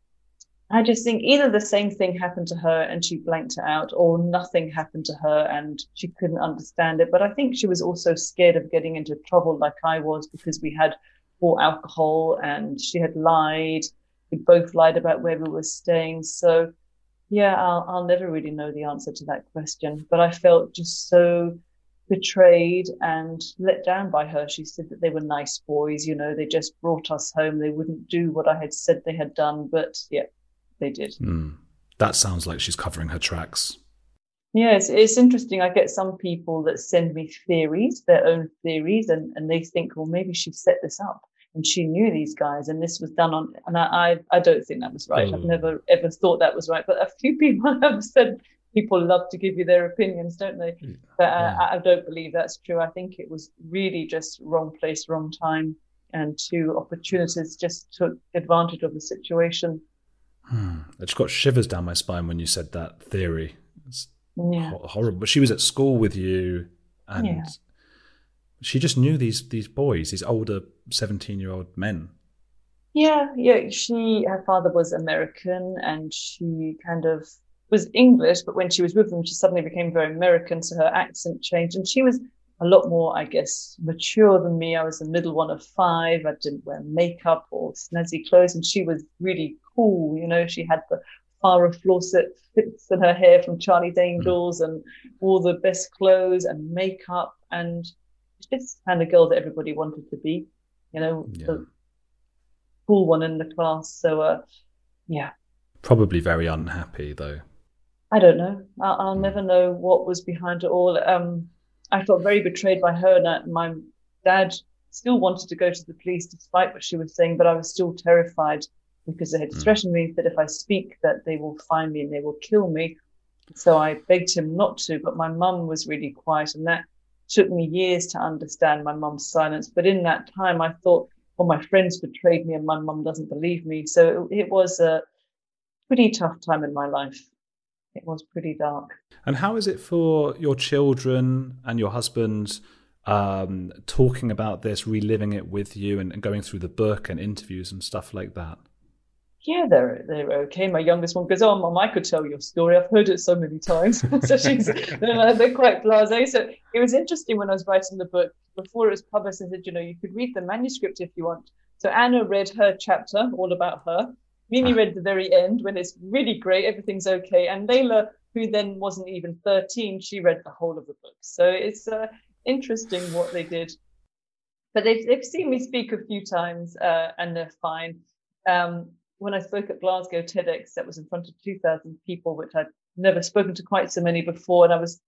I just think either the same thing happened to her and she blanked it out, or nothing happened to her and she couldn't understand it. But I think she was also scared of getting into trouble like I was because we had bought alcohol and she had lied. We both lied about where we were staying. So, yeah, I'll, I'll never really know the answer to that question. But I felt just so betrayed and let down by her. She said that they were nice boys, you know, they just brought us home. They wouldn't do what I had said they had done. But yeah, they did. Mm. That sounds like she's covering her tracks. Yes, it's interesting. I get some people that send me theories, their own theories, and, and they think, well, maybe she set this up and she knew these guys and this was done on and I I, I don't think that was right. Oh. I've never ever thought that was right. But a few people have said people love to give you their opinions, don't they? But uh, yeah. I, I don't believe that's true. I think it was really just wrong place, wrong time, and two opportunities just took advantage of the situation. Hmm. I just got shivers down my spine when you said that theory. It's yeah. horrible. But she was at school with you, and yeah. she just knew these these boys, these older seventeen year old men. Yeah, yeah. She, her father was American, and she kind of was English, but when she was with them, she suddenly became very American, so her accent changed, and she was a lot more, I guess, mature than me. I was the middle one of five. I didn't wear makeup or snazzy clothes, and she was really cool. You know, she had the Farrah Fawcett fits in her hair from Charlie's mm. Angels and wore the best clothes and makeup. And just the kind of girl that everybody wanted to be, you know, yeah. the cool one in the class. So, uh, yeah. Probably very unhappy, though. I don't know. I'll, I'll mm. never know what was behind it all. Um, I felt very betrayed by her. And my dad still wanted to go to the police despite what she was saying, but I was still terrified because they had mm. threatened me that if I speak, that they will find me and they will kill me. So I begged him not to, but my mum was really quiet, and that took me years to understand my mum's silence. But in that time, I thought, well, my friends betrayed me, and my mum doesn't believe me. So it, it was a pretty tough time in my life. It was pretty dark. And how is it for your children and your husband? Um, talking about this, reliving it with you, and, and going through the book and interviews and stuff like that yeah, they're they're okay. My youngest one goes, "Oh, mom, I could tell your story. I've heard it so many times." so she's they're, they're quite blasé. So it was interesting when I was writing the book before it was published. I said, you know, you could read the manuscript if you want. So Anna read her chapter all about her. Mimi read the very end when it's really great, everything's okay. And Layla, who then wasn't even 13, she read the whole of the book. So it's uh, interesting what they did. But they've, they've seen me speak a few times uh, and they're fine. Um, when I spoke at Glasgow TEDx, that was in front of 2,000 people, which I'd never spoken to quite so many before. And I was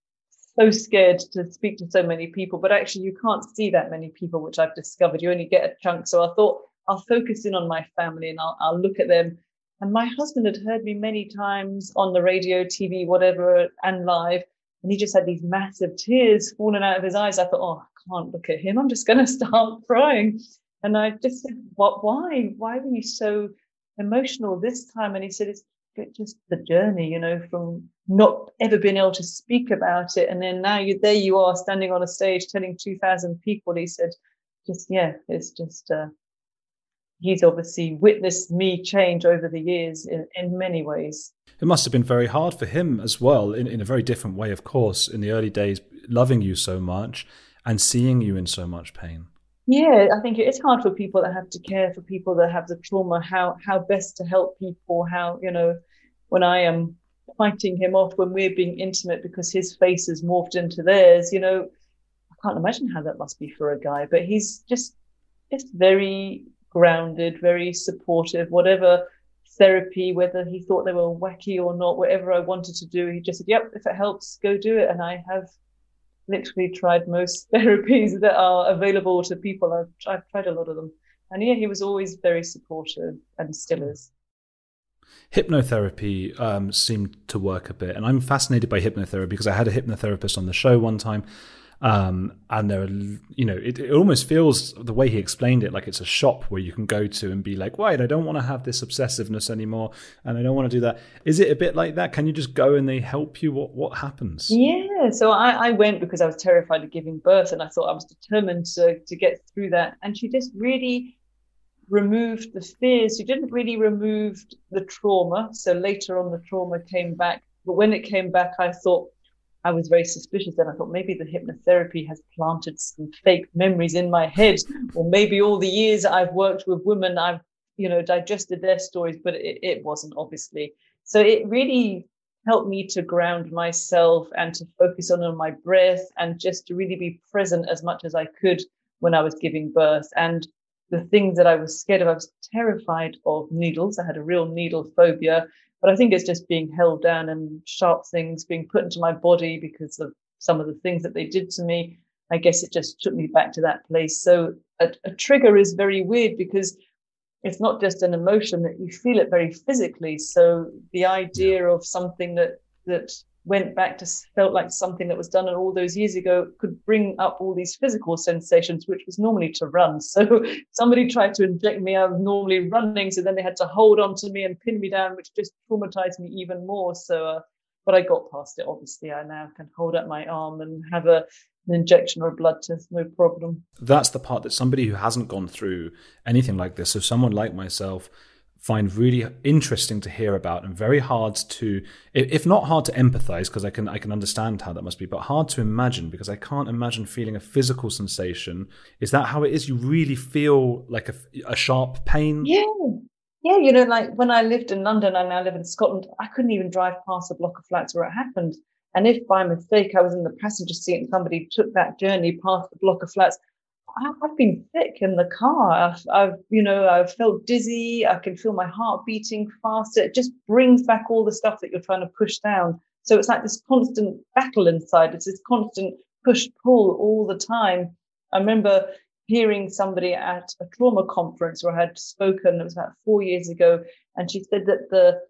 so scared to speak to so many people. But actually, you can't see that many people, which I've discovered. You only get a chunk. So I thought I'll focus in on my family and I'll, I'll look at them. And my husband had heard me many times on the radio, TV, whatever, and live. And he just had these massive tears falling out of his eyes. I thought, oh, I can't look at him. I'm just going to start crying. And I just said, what, why? Why were you so emotional this time. And he said, it's just the journey, you know, from not ever being able to speak about it. And then now you there you are standing on a stage telling 2000 people. He said, just, yeah, it's just, uh, he's obviously witnessed me change over the years in, in many ways. It must have been very hard for him as well, in, in a very different way, of course, in the early days, loving you so much and seeing you in so much pain. Yeah, I think it is hard for people that have to care for people that have the trauma, how how best to help people, how, you know, when I am fighting him off when we're being intimate because his face has morphed into theirs, you know, I can't imagine how that must be for a guy. But he's just just very grounded, very supportive, whatever therapy, whether he thought they were wacky or not, whatever I wanted to do, he just said, Yep, if it helps, go do it. And I have literally tried most therapies that are available to people. I've, I've tried a lot of them. And yeah, he was always very supportive and still is. hypnotherapy um, seemed to work a bit. And I'm fascinated by hypnotherapy because I had a hypnotherapist on the show one time. Um, and there are, you know, it, it, almost feels the way he explained it like it's a shop where you can go to and be like, wait, I don't want to have this obsessiveness anymore, and I don't want to do that. Is it a bit like that? Can you just go and they help you? What what happens? Yeah, so I, I went because I was terrified of giving birth, and I thought I was determined to to get through that. And she just really removed the fears. She didn't really remove the trauma. So later on, the trauma came back. But when it came back, I thought I was very suspicious. And I thought maybe the hypnotherapy has planted some fake memories in my head, or maybe all the years I've worked with women, I've you know digested their stories, but it, it wasn't obviously. So it really helped me to ground myself and to focus on, on my breath and just to really be present as much as I could when I was giving birth. And the things that I was scared of. I was terrified of needles. I had a real needle phobia, but I think it's just being held down and sharp things being put into my body because of some of the things that they did to me. I guess it just took me back to that place. So a, a trigger is very weird because it's not just an emotion that you feel it very physically. So the idea of something that that went back to felt like something that was done all those years ago could bring up all these physical sensations, which was normally to run. So somebody tried to inject me. I was normally running, so then they had to hold on to me and pin me down, which just traumatized me even more. So, uh, but I got past it. Obviously, I now can hold up my arm and have a an injection or a blood test, no problem. That's the part that somebody who hasn't gone through anything like this, so someone like myself find really interesting to hear about and very hard to if not hard to empathize because I can I can understand how that must be but hard to imagine because I can't imagine feeling a physical sensation. Is that how it is? You really feel like a, a sharp pain? Yeah. Yeah you know like when I lived in London I now live in Scotland I couldn't even drive past a block of flats where it happened. And if by mistake I was in the passenger seat and somebody took that journey past the block of flats I've been sick in the car. I've, I've, you know, I've felt dizzy. I can feel my heart beating faster. It just brings back all the stuff that you're trying to push down. So it's like this constant battle inside. It's this constant push pull all the time. I remember hearing somebody at a trauma conference where I had spoken. It was about four years ago, and she said that the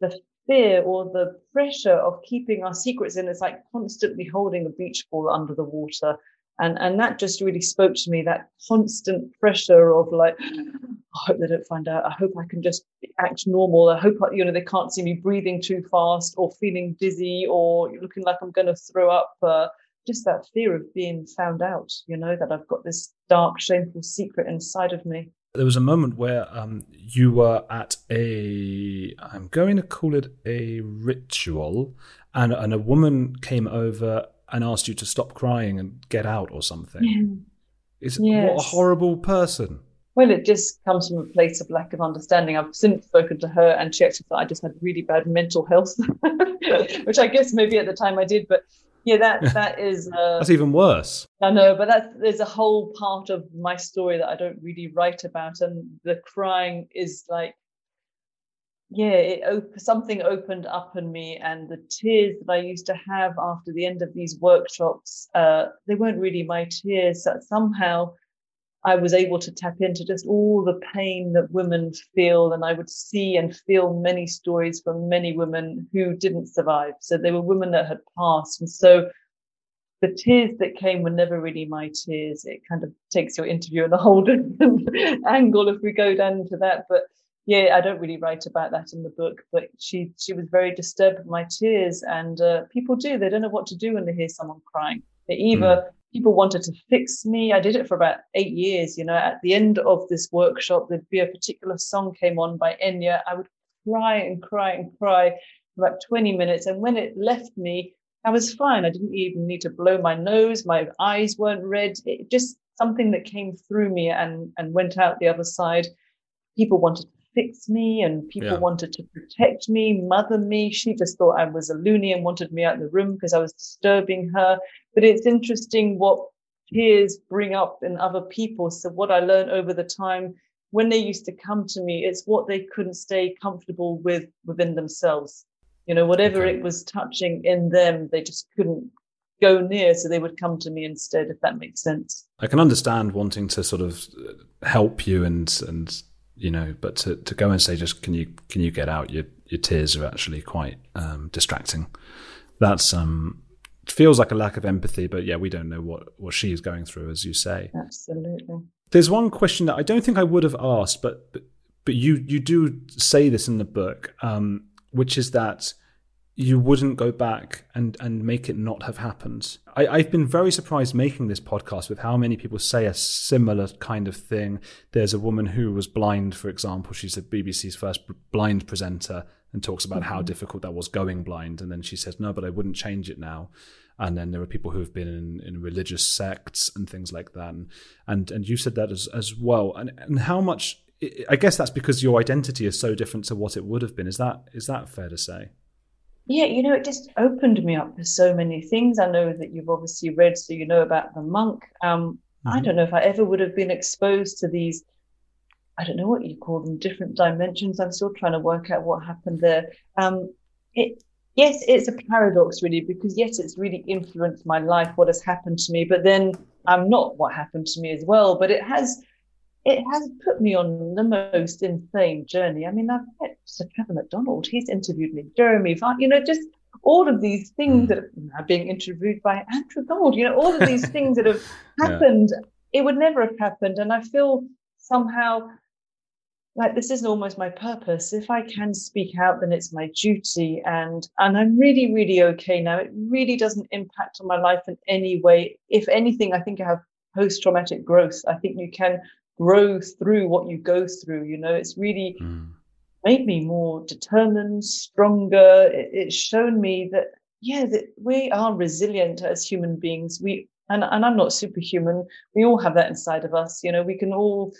the fear or the pressure of keeping our secrets in is like constantly holding a beach ball under the water and and that just really spoke to me that constant pressure of like i hope they don't find out. I hope i can just act normal. I hope you know they can't see me breathing too fast or feeling dizzy or looking like i'm going to throw up. Uh, just that fear of being found out you know that i've got this dark shameful secret inside of me. There was a moment where um, you were at a i'm going to call it a ritual and, and a woman came over and asked you to stop crying and get out or something. Yeah. Is yes. what a horrible person. Well, it just comes from a place of lack of understanding. I've since spoken to her, and she actually thought I just had really bad mental health, which I guess maybe at the time I did. But yeah, that that is uh, that's even worse. I know, but that there's a whole part of my story that I don't really write about, and the crying is like yeah, it op- something opened up in me, and the tears that I used to have after the end of these workshops, uh, they weren't really my tears. That somehow I was able to tap into just all the pain that women feel, and I would see and feel many stories from many women who didn't survive. So they were women that had passed, and so the tears that came were never really my tears. It kind of takes your interview in a whole different angle if we go down to that, but yeah, I don't really write about that in the book, but she she was very disturbed with my tears, and uh, people do they don't know what to do when they hear someone crying. They either mm. people wanted to fix me. I did it for about eight years. You know, at the end of this workshop, there'd be a particular song came on by Enya. I would cry and cry and cry for about twenty minutes, and when it left me, I was fine. I didn't even need to blow my nose. My eyes weren't red. It just something that came through me and and went out the other side. People wanted to fix me and people yeah. wanted to protect me, mother me. She just thought I was a loony and wanted me out of the room because I was disturbing her. But it's interesting what tears bring up in other people. So what I learned over the time when they used to come to me, it's what they couldn't stay comfortable with within themselves. You know, whatever okay. it was touching in them, they just couldn't go near, so they would come to me instead, if that makes sense. I can understand wanting to sort of uh, help you and and you know, but to, to go and say just can you can you get out? Your your tears are actually quite um, distracting. That's um feels like a lack of empathy, but yeah, we don't know what what she's going through, as you say. Absolutely. There's one question that I don't think I would have asked, but but, but you you do say this in the book, um, which is that you wouldn't go back and, and make it not have happened. I, I've been very surprised making this podcast with how many people say a similar kind of thing. There's a woman who was blind, for example. She's the BBC's first blind presenter and talks about mm-hmm. how difficult that was going blind. And then she says, no, but I wouldn't change it now. And then there are people who have been in, in religious sects and things like that. And, and, and you said that as, as well. And, and how much, I guess that's because your identity is so different to what it would have been. Is that, is that fair to say? Yeah, you know, it just opened me up for so many things. I know that you've obviously read, so you know about the monk. Um, mm-hmm. I don't know if I ever would have been exposed to these. I don't know what you call them, different dimensions. I'm still trying to work out what happened there. Um, it, yes, it's a paradox, really, because yes, it's really influenced my life, what has happened to me, but then I'm not what happened to me as well. But it has it has put me on the most insane journey. I mean, I've met Sir Trevor McDonald. He's interviewed me, Jeremy, Vine, you know, just all of these things hmm. that are being interviewed by Andrew Gold, you know, all of these things that have happened. Yeah. It would never have happened. And I feel somehow like this is almost my purpose. If I can speak out, then it's my duty. And and I'm really, really okay now. It really doesn't impact on my life in any way. If anything, I think I have post-traumatic growth. I think you can grow through what you go through. You know, it's really mm. made me more determined, stronger. It, it's shown me that yeah, that we are resilient as human beings. We and and I'm not superhuman. We all have that inside of us. You know, we can all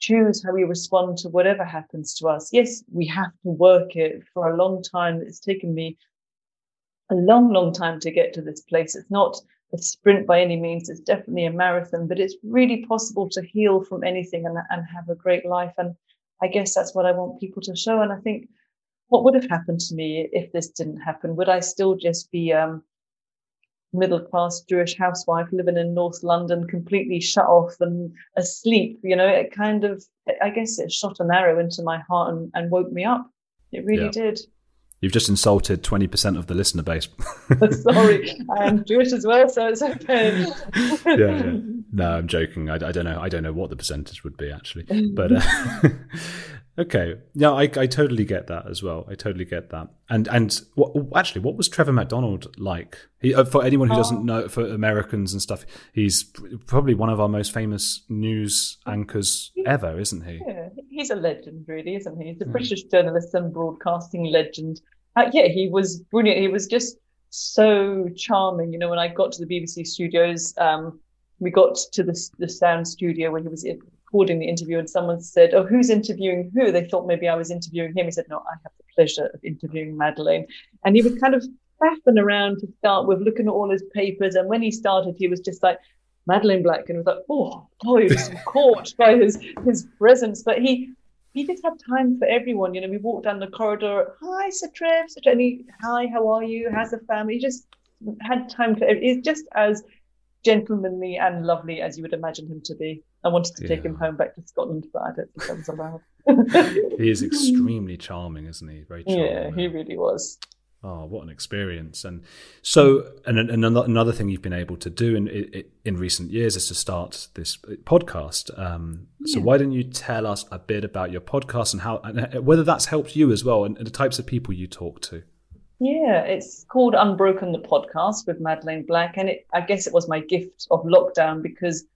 choose how we respond to whatever happens to us. Yes, we have to work it for a long time. It's taken me a long, long time to get to this place. It's not a sprint by any means. It's definitely a marathon, but it's really possible to heal from anything and, and have a great life. And I guess that's what I want people to show. And I think what would have happened to me if this didn't happen? Would I still just be um, middle class Jewish housewife living in North London, completely shut off and asleep? You know, it kind of, I guess it shot an arrow into my heart and, and woke me up. It really yeah. did. You've just insulted 20% of the listener base. Sorry, I am Jewish as well, so it's okay. yeah, yeah, No, I'm joking. I, I, don't know. I don't know what the percentage would be actually. But uh, okay, yeah, I, I totally get that as well. I totally get that. And and what, actually, what was Trevor McDonald like? He, uh, for anyone who doesn't oh. know, for Americans and stuff, he's probably one of our most famous news anchors ever, isn't he? Yeah, he's a legend, really, isn't he? He's a mm. British journalist and broadcasting legend. Uh, yeah, he was brilliant. He was just so charming. You know, when I got to the BBC studios, um, we got to the, the sound studio where he was recording the interview, and someone said, "Oh, who's interviewing who?" They thought maybe I was interviewing him. He said, "No, I have the pleasure of interviewing Madeleine." And he was kind of faffing around to start with, looking at all his papers. And when he started, he was just like, Madeleine Black and was like, oh, oh, he was caught by his his presence. But he he just had time for everyone. You know, we walked down the corridor, hi, Sir Trev, Sir Jenny, hi, how are you? How's the family? He just had time for He's just as gentlemanly and lovely as you would imagine him to be. I wanted to yeah. take him home back to Scotland, but I don't think that was allowed. he is extremely charming, isn't he? Very charming. Yeah, he really was. Oh, what an experience! And so, and, and another thing you've been able to do in in recent years is to start this podcast. Um, yeah. So, why don't you tell us a bit about your podcast and how, and uh, whether that's helped you as well, and, and the types of people you talk to? Yeah, it's called Unbroken the podcast with Madeleine Black, and it, I guess it was my gift of lockdown because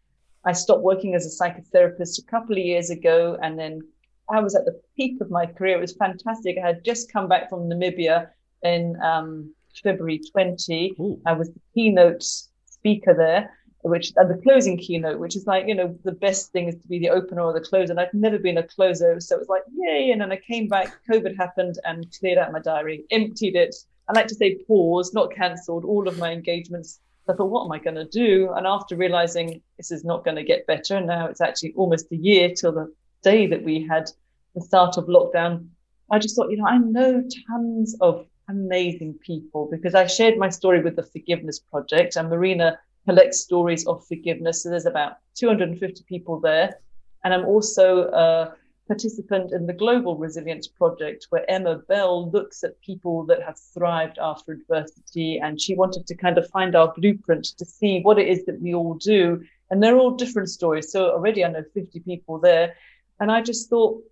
I stopped working as a psychotherapist a couple of years ago, and then I was at the peak of my career. It was fantastic. I had just come back from Namibia in um, February 20. Ooh. I was the keynote speaker there, which and the closing keynote, which is like, you know, the best thing is to be the opener or the closer. And I've never been a closer. So it was like, yay. And then I came back, COVID happened and cleared out my diary, emptied it. I like to say pause, not cancelled all of my engagements. I thought, what am I going to do? And after realizing this is not going to get better, and now it's actually almost a year till the day that we had the start of lockdown. I just thought, you know, I know tons of amazing people because I shared my story with the Forgiveness Project and Marina collects stories of forgiveness. So there's about 250 people there. And I'm also a participant in the Global Resilience Project, where Emma Bell looks at people that have thrived after adversity. And she wanted to kind of find our blueprint to see what it is that we all do. And they're all different stories. So already I know 50 people there. And I just thought,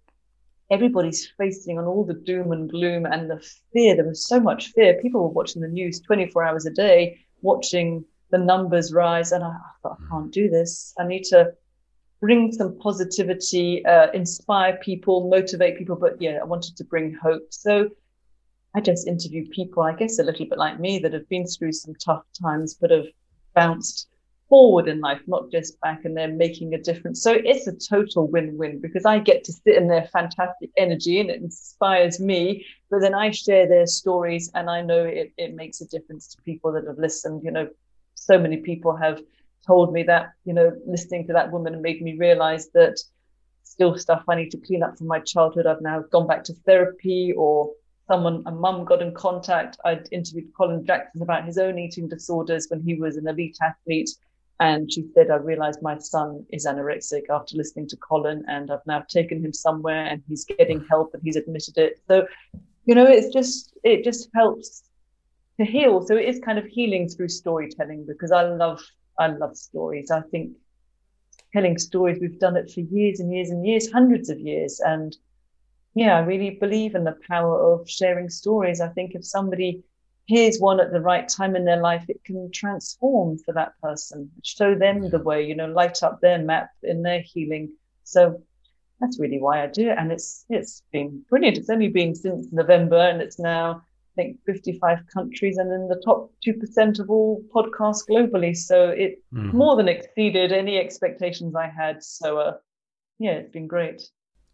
everybody's facing on all the doom and gloom and the fear. There was so much fear. People were watching the news 24 hours a day, watching the numbers rise. And I, thought, I can't do this. I need to bring some positivity, uh, inspire people, motivate people. But yeah, I wanted to bring hope. So I just interview people, I guess, a little bit like me that have been through some tough times, but have bounced forward in life, not just back, and they're making a difference. So it's a total win-win because I get to sit in their fantastic energy and it inspires me. But then I share their stories, and I know it, it makes a difference to people that have listened. You know, so many people have told me that, you know, listening to that woman made me realize that still stuff I need to clean up from my childhood. I've now gone back to therapy or someone, a mum got in contact. I'd interviewed Colin Jackson about his own eating disorders when he was an elite athlete. And she said, I realized my son is anorexic after listening to Colin, and I've now taken him somewhere and he's getting help and he's admitted it. So, you know, it's just, it just helps to heal. So it is kind of healing through storytelling because I love I love stories. I think telling stories, we've done it for years and years and years, hundreds of years. And yeah, I really believe in the power of sharing stories. I think if somebody hears one at the right time in their life, it can transform for that person, show them the way, you know, light up their map in their healing. So that's really why I do it. And it's it's been brilliant. It's only been since November and it's now I think 55 countries and in the top 2% of all podcasts globally. So it mm. more than exceeded any expectations I had. So, uh, yeah, it's been great.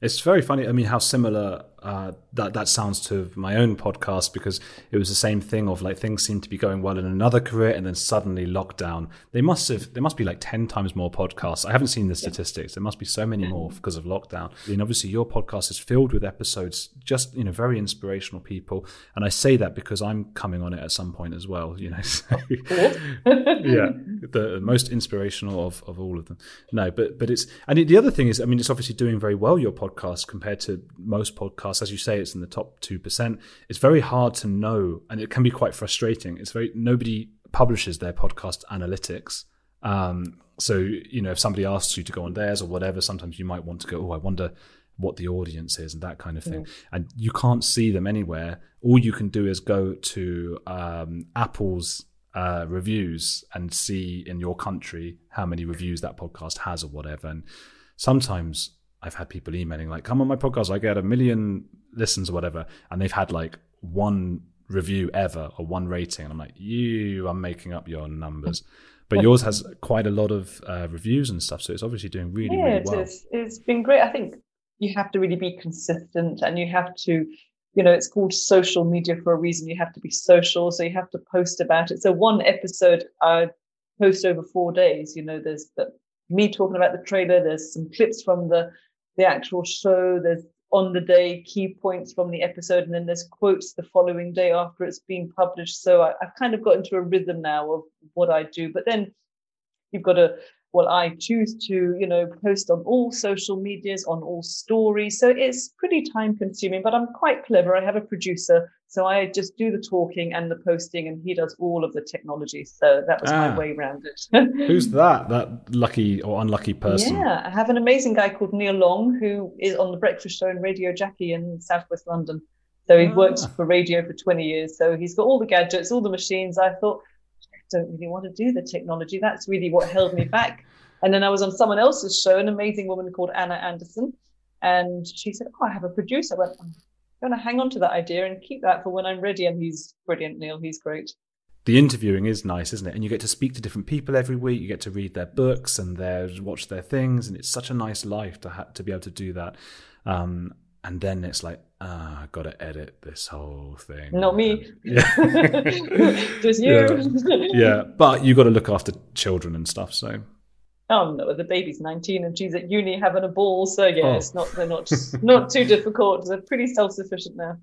It's very funny. I mean, how similar uh, that that sounds to my own podcast because it was the same thing of like things seem to be going well in another career and then suddenly lockdown. They must have there must be like ten times more podcasts. I haven't seen the statistics. There must be so many more because of lockdown. And obviously, your podcast is filled with episodes, just you know, very inspirational people. And I say that because I'm coming on it at some point as well. You know, so, yeah, the most inspirational of of all of them. No, but but it's and the other thing is, I mean, it's obviously doing very well your podcast podcast compared to most podcasts. As you say, it's in the top 2%. It's very hard to know, and it can be quite frustrating. It's very, nobody publishes their podcast analytics. Um, so, you know, if somebody asks you to go on theirs or whatever, sometimes you might want to go, oh, I wonder what the audience is and that kind of thing. And you can't see them anywhere. All you can do is go to um, Apple's uh, reviews and see in your country how many reviews that podcast has or whatever. And sometimes I've had people emailing like, "Come on my podcast, I get a million listens or whatever," and they've had like one review ever or one rating, and I'm like, "You are making up your numbers." But yours has quite a lot of uh, reviews and stuff, so it's obviously doing really, yeah, really well. It is. It's been great. I think you have to really be consistent, and you have to, you know, it's called social media for a reason. You have to be social, so you have to post about it. So one episode I post over four days. You know, there's the me talking about the trailer. There's some clips from the the actual show. There's on the day key points from the episode, and then there's quotes the following day after it's been published. So I, have kind of got into a rhythm now of what I do. But then you've got to well, I choose to, you know, post on all social medias, on all stories. So it's pretty time consuming, but I'm quite clever. I have a producer. So I just do the talking and the posting, and he does all of the technology. So that was ah, my way around it. who's that? That lucky or unlucky person? Yeah, I have an amazing guy called Neil Long who is on the breakfast show in Radio Jackie in Southwest London. So he ah. worked for radio for 20 years. So he's got all the gadgets, all the machines. I thought, don't really want to do the technology. That's really what held me back. And then I was on someone else's show, an amazing woman called Anna Anderson. And she said, Oh, I have a producer. I went, I'm going to hang on to that idea and keep that for when I'm ready. And he's brilliant, Neil. He's great. The interviewing is nice, isn't it? And you get to speak to different people every week. You get to read their books and their watch their things, and it's such a nice life to ha- to be able to do that. Um, and then it's like, ah, I've got to edit this whole thing. Not me. yeah. Just you. Yeah. yeah. But you got to look after children and stuff. So. Oh no, the baby's 19 and she's at uni having a ball. So yeah, oh. it's not they're not not too difficult. They're pretty self sufficient now.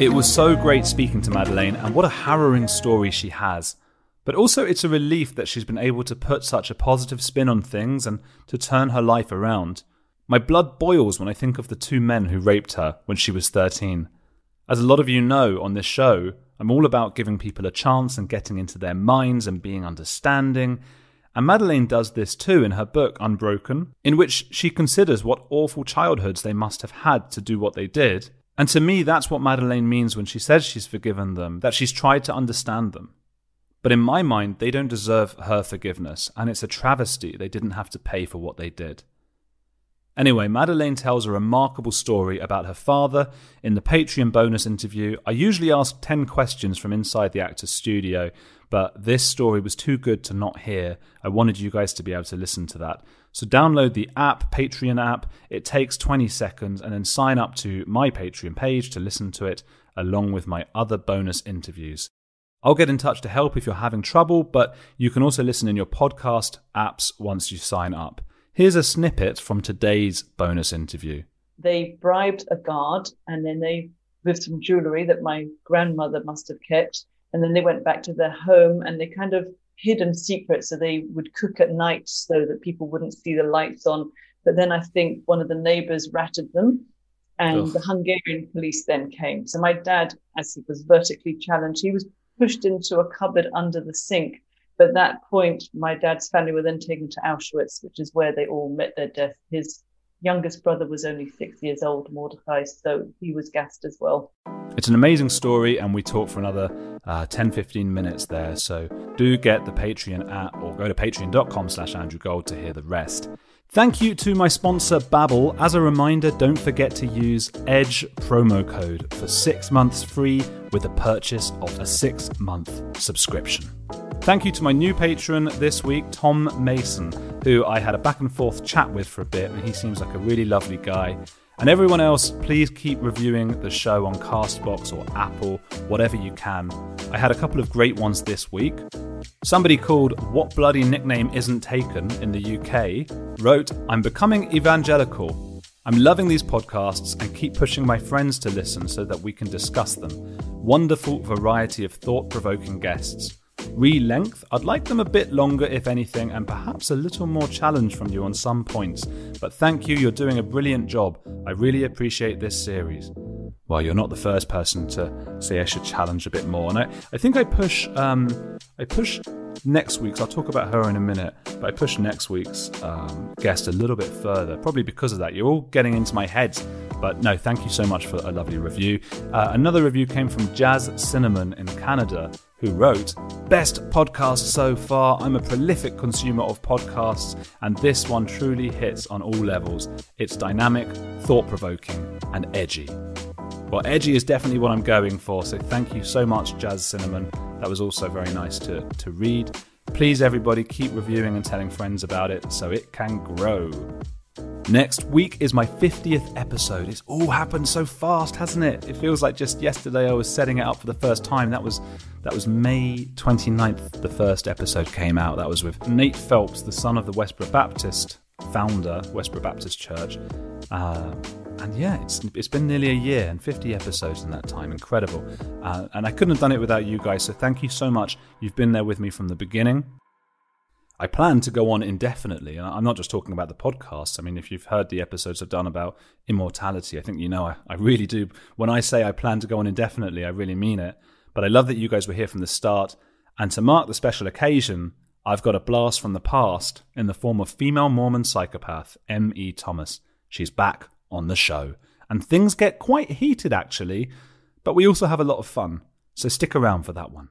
It was so great speaking to Madeleine, and what a harrowing story she has. But also, it's a relief that she's been able to put such a positive spin on things and to turn her life around. My blood boils when I think of the two men who raped her when she was 13. As a lot of you know on this show, I'm all about giving people a chance and getting into their minds and being understanding. And Madeleine does this too in her book Unbroken, in which she considers what awful childhoods they must have had to do what they did. And to me, that's what Madeleine means when she says she's forgiven them, that she's tried to understand them. But in my mind, they don't deserve her forgiveness, and it's a travesty they didn't have to pay for what they did. Anyway, Madeleine tells a remarkable story about her father in the Patreon bonus interview. I usually ask 10 questions from inside the actor's studio, but this story was too good to not hear. I wanted you guys to be able to listen to that. So download the app, Patreon app. It takes 20 seconds, and then sign up to my Patreon page to listen to it along with my other bonus interviews. I'll get in touch to help if you're having trouble, but you can also listen in your podcast apps once you sign up. Here's a snippet from today's bonus interview. They bribed a guard and then they, with some jewelry that my grandmother must have kept, and then they went back to their home and they kind of hid in secret so they would cook at night so that people wouldn't see the lights on. But then I think one of the neighbors ratted them and Ugh. the Hungarian police then came. So my dad, as he was vertically challenged, he was pushed into a cupboard under the sink. But at that point, my dad's family were then taken to Auschwitz, which is where they all met their death. His youngest brother was only six years old, Mordecai, so he was gassed as well. It's an amazing story, and we talked for another uh, 10 15 minutes there. So do get the Patreon app or go to patreon.com slash Andrew Gold to hear the rest. Thank you to my sponsor Babbel. As a reminder, don't forget to use Edge promo code for six months free with the purchase of a six month subscription. Thank you to my new patron this week, Tom Mason, who I had a back and forth chat with for a bit, and he seems like a really lovely guy. And everyone else, please keep reviewing the show on Castbox or Apple, whatever you can. I had a couple of great ones this week. Somebody called What Bloody Nickname Isn't Taken in the UK wrote, I'm becoming evangelical. I'm loving these podcasts and keep pushing my friends to listen so that we can discuss them. Wonderful variety of thought provoking guests. Re length, I'd like them a bit longer if anything, and perhaps a little more challenge from you on some points. But thank you, you're doing a brilliant job. I really appreciate this series. Well, you're not the first person to say I should challenge a bit more, and I, I think I push um, I push next week's. I'll talk about her in a minute, but I push next week's um, guest a little bit further, probably because of that. You're all getting into my head, but no, thank you so much for a lovely review. Uh, another review came from Jazz Cinnamon in Canada, who wrote, Best podcast so far. I'm a prolific consumer of podcasts, and this one truly hits on all levels. It's dynamic, thought provoking, and edgy. Well, edgy is definitely what I'm going for, so thank you so much, Jazz Cinnamon. That was also very nice to, to read. Please, everybody, keep reviewing and telling friends about it so it can grow. Next week is my 50th episode. It's all happened so fast, hasn't it? It feels like just yesterday I was setting it up for the first time. That was that was May 29th the first episode came out. That was with Nate Phelps, the son of the Westboro Baptist founder, Westboro Baptist Church. Uh, and yeah, it's it's been nearly a year and 50 episodes in that time. Incredible. Uh, and I couldn't have done it without you guys. So thank you so much. You've been there with me from the beginning. I plan to go on indefinitely. And I'm not just talking about the podcast. I mean, if you've heard the episodes I've done about immortality, I think you know I, I really do. When I say I plan to go on indefinitely, I really mean it. But I love that you guys were here from the start. And to mark the special occasion, I've got a blast from the past in the form of female Mormon psychopath M.E. Thomas. She's back on the show. And things get quite heated, actually, but we also have a lot of fun. So stick around for that one.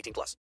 18 plus.